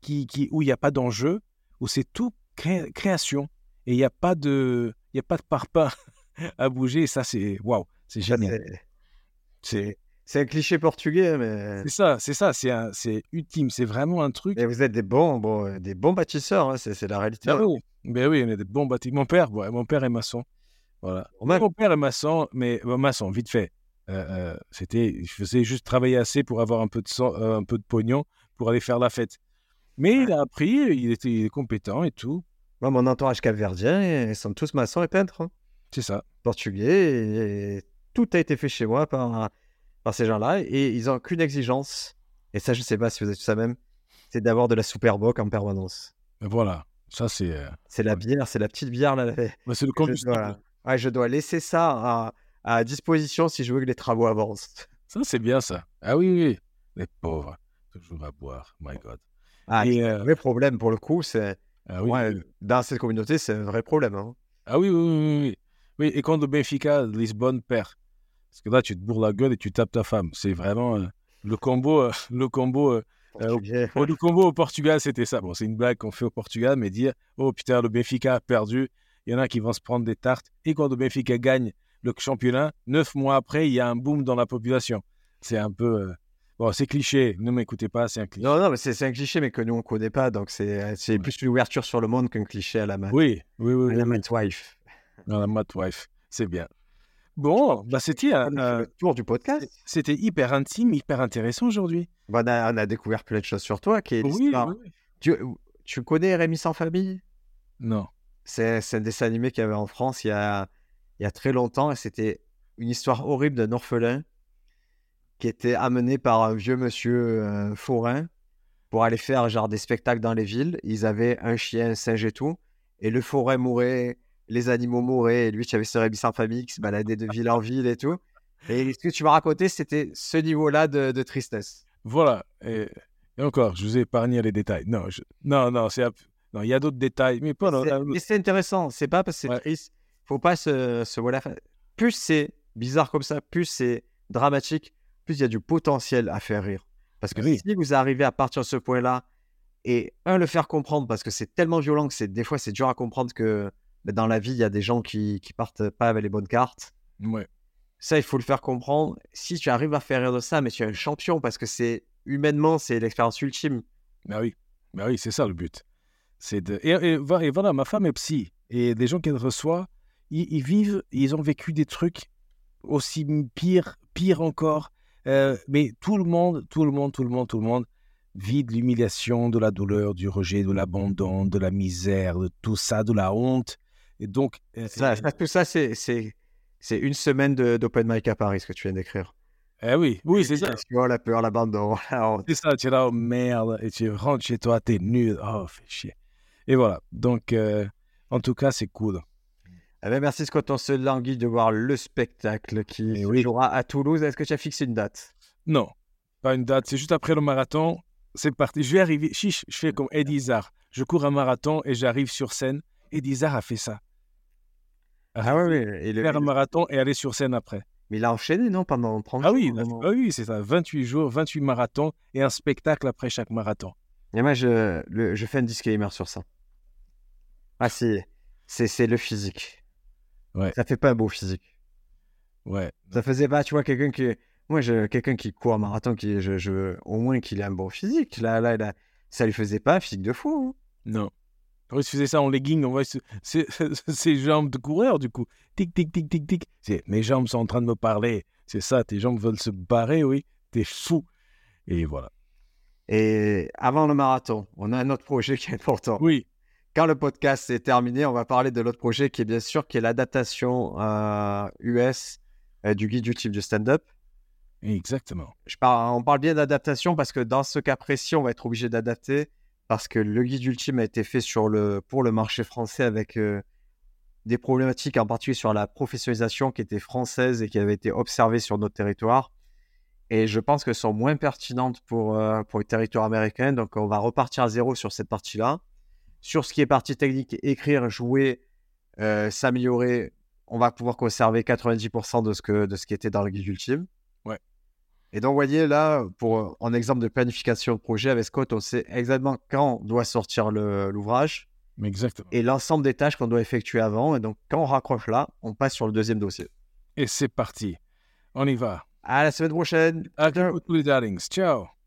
qui, qui, où il n'y a pas d'enjeu, où c'est tout cré- création. Et il n'y a pas de, il y a pas de parpaing à bouger. Et ça, c'est waouh, c'est génial. c'est- un cliché portugais, mais... c'est ça, c'est ça, c'est un- c'est ultime. C'est vraiment un truc. mais vous êtes des bons, bon, des bons bâtisseurs, hein, c'est la réalité. Ah oui, ben oui, on est des bons bâtiments. Mon père, ouais, mon père est maçon. Voilà. Mon père est maçon, mais euh, maçon, vite fait. Euh, euh, c'était, je faisais juste travailler assez pour avoir un peu de sang- euh, un peu de pognon pour aller faire la fête. Mais il a appris, il était compétent et tout. Moi, mon entourage capverdien, ils sont tous maçons et peintres. hein. C'est ça. portugais et, et tout a été fait chez moi par, par ces gens-là et ils n'ont qu'une exigence. Et ça, je sais pas si vous êtes ça même, c'est d'avoir de la Superboc en permanence. Ben voilà. Ça, c'est, euh, C'est la bière, c'est la petite bière là. ben, c'est le que je, combustible. dois, ouais, je dois laisser ça à, à disposition si je veux que les travaux avancent. Ça, c'est bien ça. Ah oui, oui. Les pauvres. Toujours à boire. My God. Ah, Et, euh, un vrai problème pour le coup. C'est Ah oui. ouais, dans cette communauté, c'est un vrai problème. hein. Ah oui, oui, oui, oui, oui. Et quand le Benfica, Lisbonne perd. Parce que là, tu te bourres la gueule et tu tapes ta femme. C'est vraiment euh, le combo. euh, le combo euh, Euh. Oh, le combo au Portugal, c'était ça. Bon, c'est une blague qu'on fait au Portugal, mais dire Oh putain, le Benfica a perdu, il y en a qui vont se prendre des tartes. Et quand le Benfica gagne le championnat, neuf mois après, il y a un boom dans la population. C'est un peu. Euh, Bon, c'est cliché, ne m'écoutez pas, c'est un cliché. Non, non, mais c'est un cliché, mais que nous on connaît pas, donc c'est Ouais. plus une ouverture sur le monde qu'un cliché à la main. Oui, oui, oui. à la oui, Wife. Dans la Wife, c'est bien. Bon, bah c'était un- le tour du podcast. c'était hyper intime, hyper intéressant aujourd'hui. On, a, on a découvert plein de choses sur toi. Qui est Oui, oui. Tu, tu connais Rémi sans famille? Non. C'est c'est un dessin animé qu'il y avait en France il y a, il y a très longtemps et c'était une histoire horrible d'un orphelin qui était amené par un vieux monsieur euh, forain pour aller faire genre des spectacles dans les villes. Ils avaient un chien, un singe et tout. Et le forêt mourait, les animaux mouraient. Et lui, tu avais ce rébus en famille qui se baladait de ville en ville et tout. Et ce que tu m'as raconté, c'était ce niveau-là de, tristesse. Voilà. Et, encore, je vous ai épargné les détails. Non, non, non, c'est non, il y a d'autres détails, mais pas. Mais c'est intéressant. C'est pas parce que c'est triste. Faut pas se, se voilà. Plus c'est bizarre comme ça, plus c'est dramatique, plus il y a du potentiel à faire rire. Parce que si vous arrivez à partir de ce point-là et un le faire comprendre parce que c'est tellement violent que c'est des fois c'est dur à comprendre que bah, dans la vie il y a des gens qui qui partent pas avec les bonnes cartes. Ouais. Ça il faut le faire comprendre. Si tu arrives à faire rire de ça, mais tu es un champion parce que c'est humainement c'est l'expérience ultime. Bah oui, bah oui, c'est ça le but. C'est de et, et, voilà, ma femme est psy et les gens qu'elle reçoit, ils, vivent, ils ont vécu des trucs aussi pire, pire encore. Euh, mais tout le monde, tout le monde, tout le monde, tout le monde vit de l'humiliation, de la douleur, du rejet, de l'abandon, de la misère, de tout ça, de la honte. Et donc. Euh, ça, tout ça, c'est, c'est, c'est une semaine d'open mic à Paris, ce que tu viens d'écrire. Eh oui, oui, c'est ça. Tu vois, la peur, l'abandon. c'est ça, tu es là, oh merde, et tu rentres chez toi, t'es nul, oh, fais chier. Et voilà, donc, euh, en tout cas, c'est cool. Eh ben, merci Scott, on se languit de voir le spectacle qui eh jouera à Toulouse. Est-ce que tu as fixé une date? Non, pas une date. C'est juste après le marathon. C'est parti. Je vais arriver. Chiche, je fais comme Eddie. Je cours un marathon et j'arrive sur scène. Eddie a fait ça. Ah oui, oui. faire un marathon et aller sur scène après. Mais il a enchaîné, non Pendant 30 ah oui, ah oui, c'est ça. 28 jours, 28 marathons et un spectacle après chaque marathon. Et moi, je, je fais un disclaimer sur ça. Ah, si. C'est le physique. Ouais. Ça fait pas un beau physique. Ouais. Ça faisait pas, tu vois, quelqu'un qui. Moi, je... quelqu'un qui court un marathon, qui, je, je... au moins qu'il ait un bon physique. Là, là, là, ça lui faisait pas un physique de fou. Hein. Non. il se faisait ça en legging, on voit ses, jambes de coureur, du coup. Tic, tic, tic, tic, tic. Mes jambes sont en train de me parler. C'est ça, tes jambes veulent se barrer, oui. T'es fou. Et voilà. Et avant le marathon, on a un autre projet qui est important. Oui quand le podcast est terminé, on va parler de l'autre projet qui est bien sûr qui est l'adaptation US euh, du guide YouTube du stand-up. Exactement. Je on parle bien d'adaptation parce que dans ce cas précis, on va être obligé d'adapter parce que le guide ultime a été fait sur le, pour le marché français avec euh, des problématiques en particulier sur la professionnalisation qui était française et qui avait été observée sur notre territoire. Et je pense qu'elles sont moins pertinentes pour, euh, pour le territoire américain. Donc, on va repartir à zéro sur cette partie-là. Sur ce qui est partie technique, écrire, jouer, euh, s'améliorer, on va pouvoir conserver 90% de ce, que, de ce qui était dans le guide ultime. Ouais. Et donc, vous voyez, là, pour, en exemple de planification de projet avec Scott, on sait exactement quand doit sortir l'ouvrage. Exactement. Et l'ensemble des tâches qu'on doit effectuer avant. Et donc, quand on raccroche là, on passe sur le deuxième dossier. Et c'est parti. On y va. À la semaine prochaine. À tous les darlings. Ciao.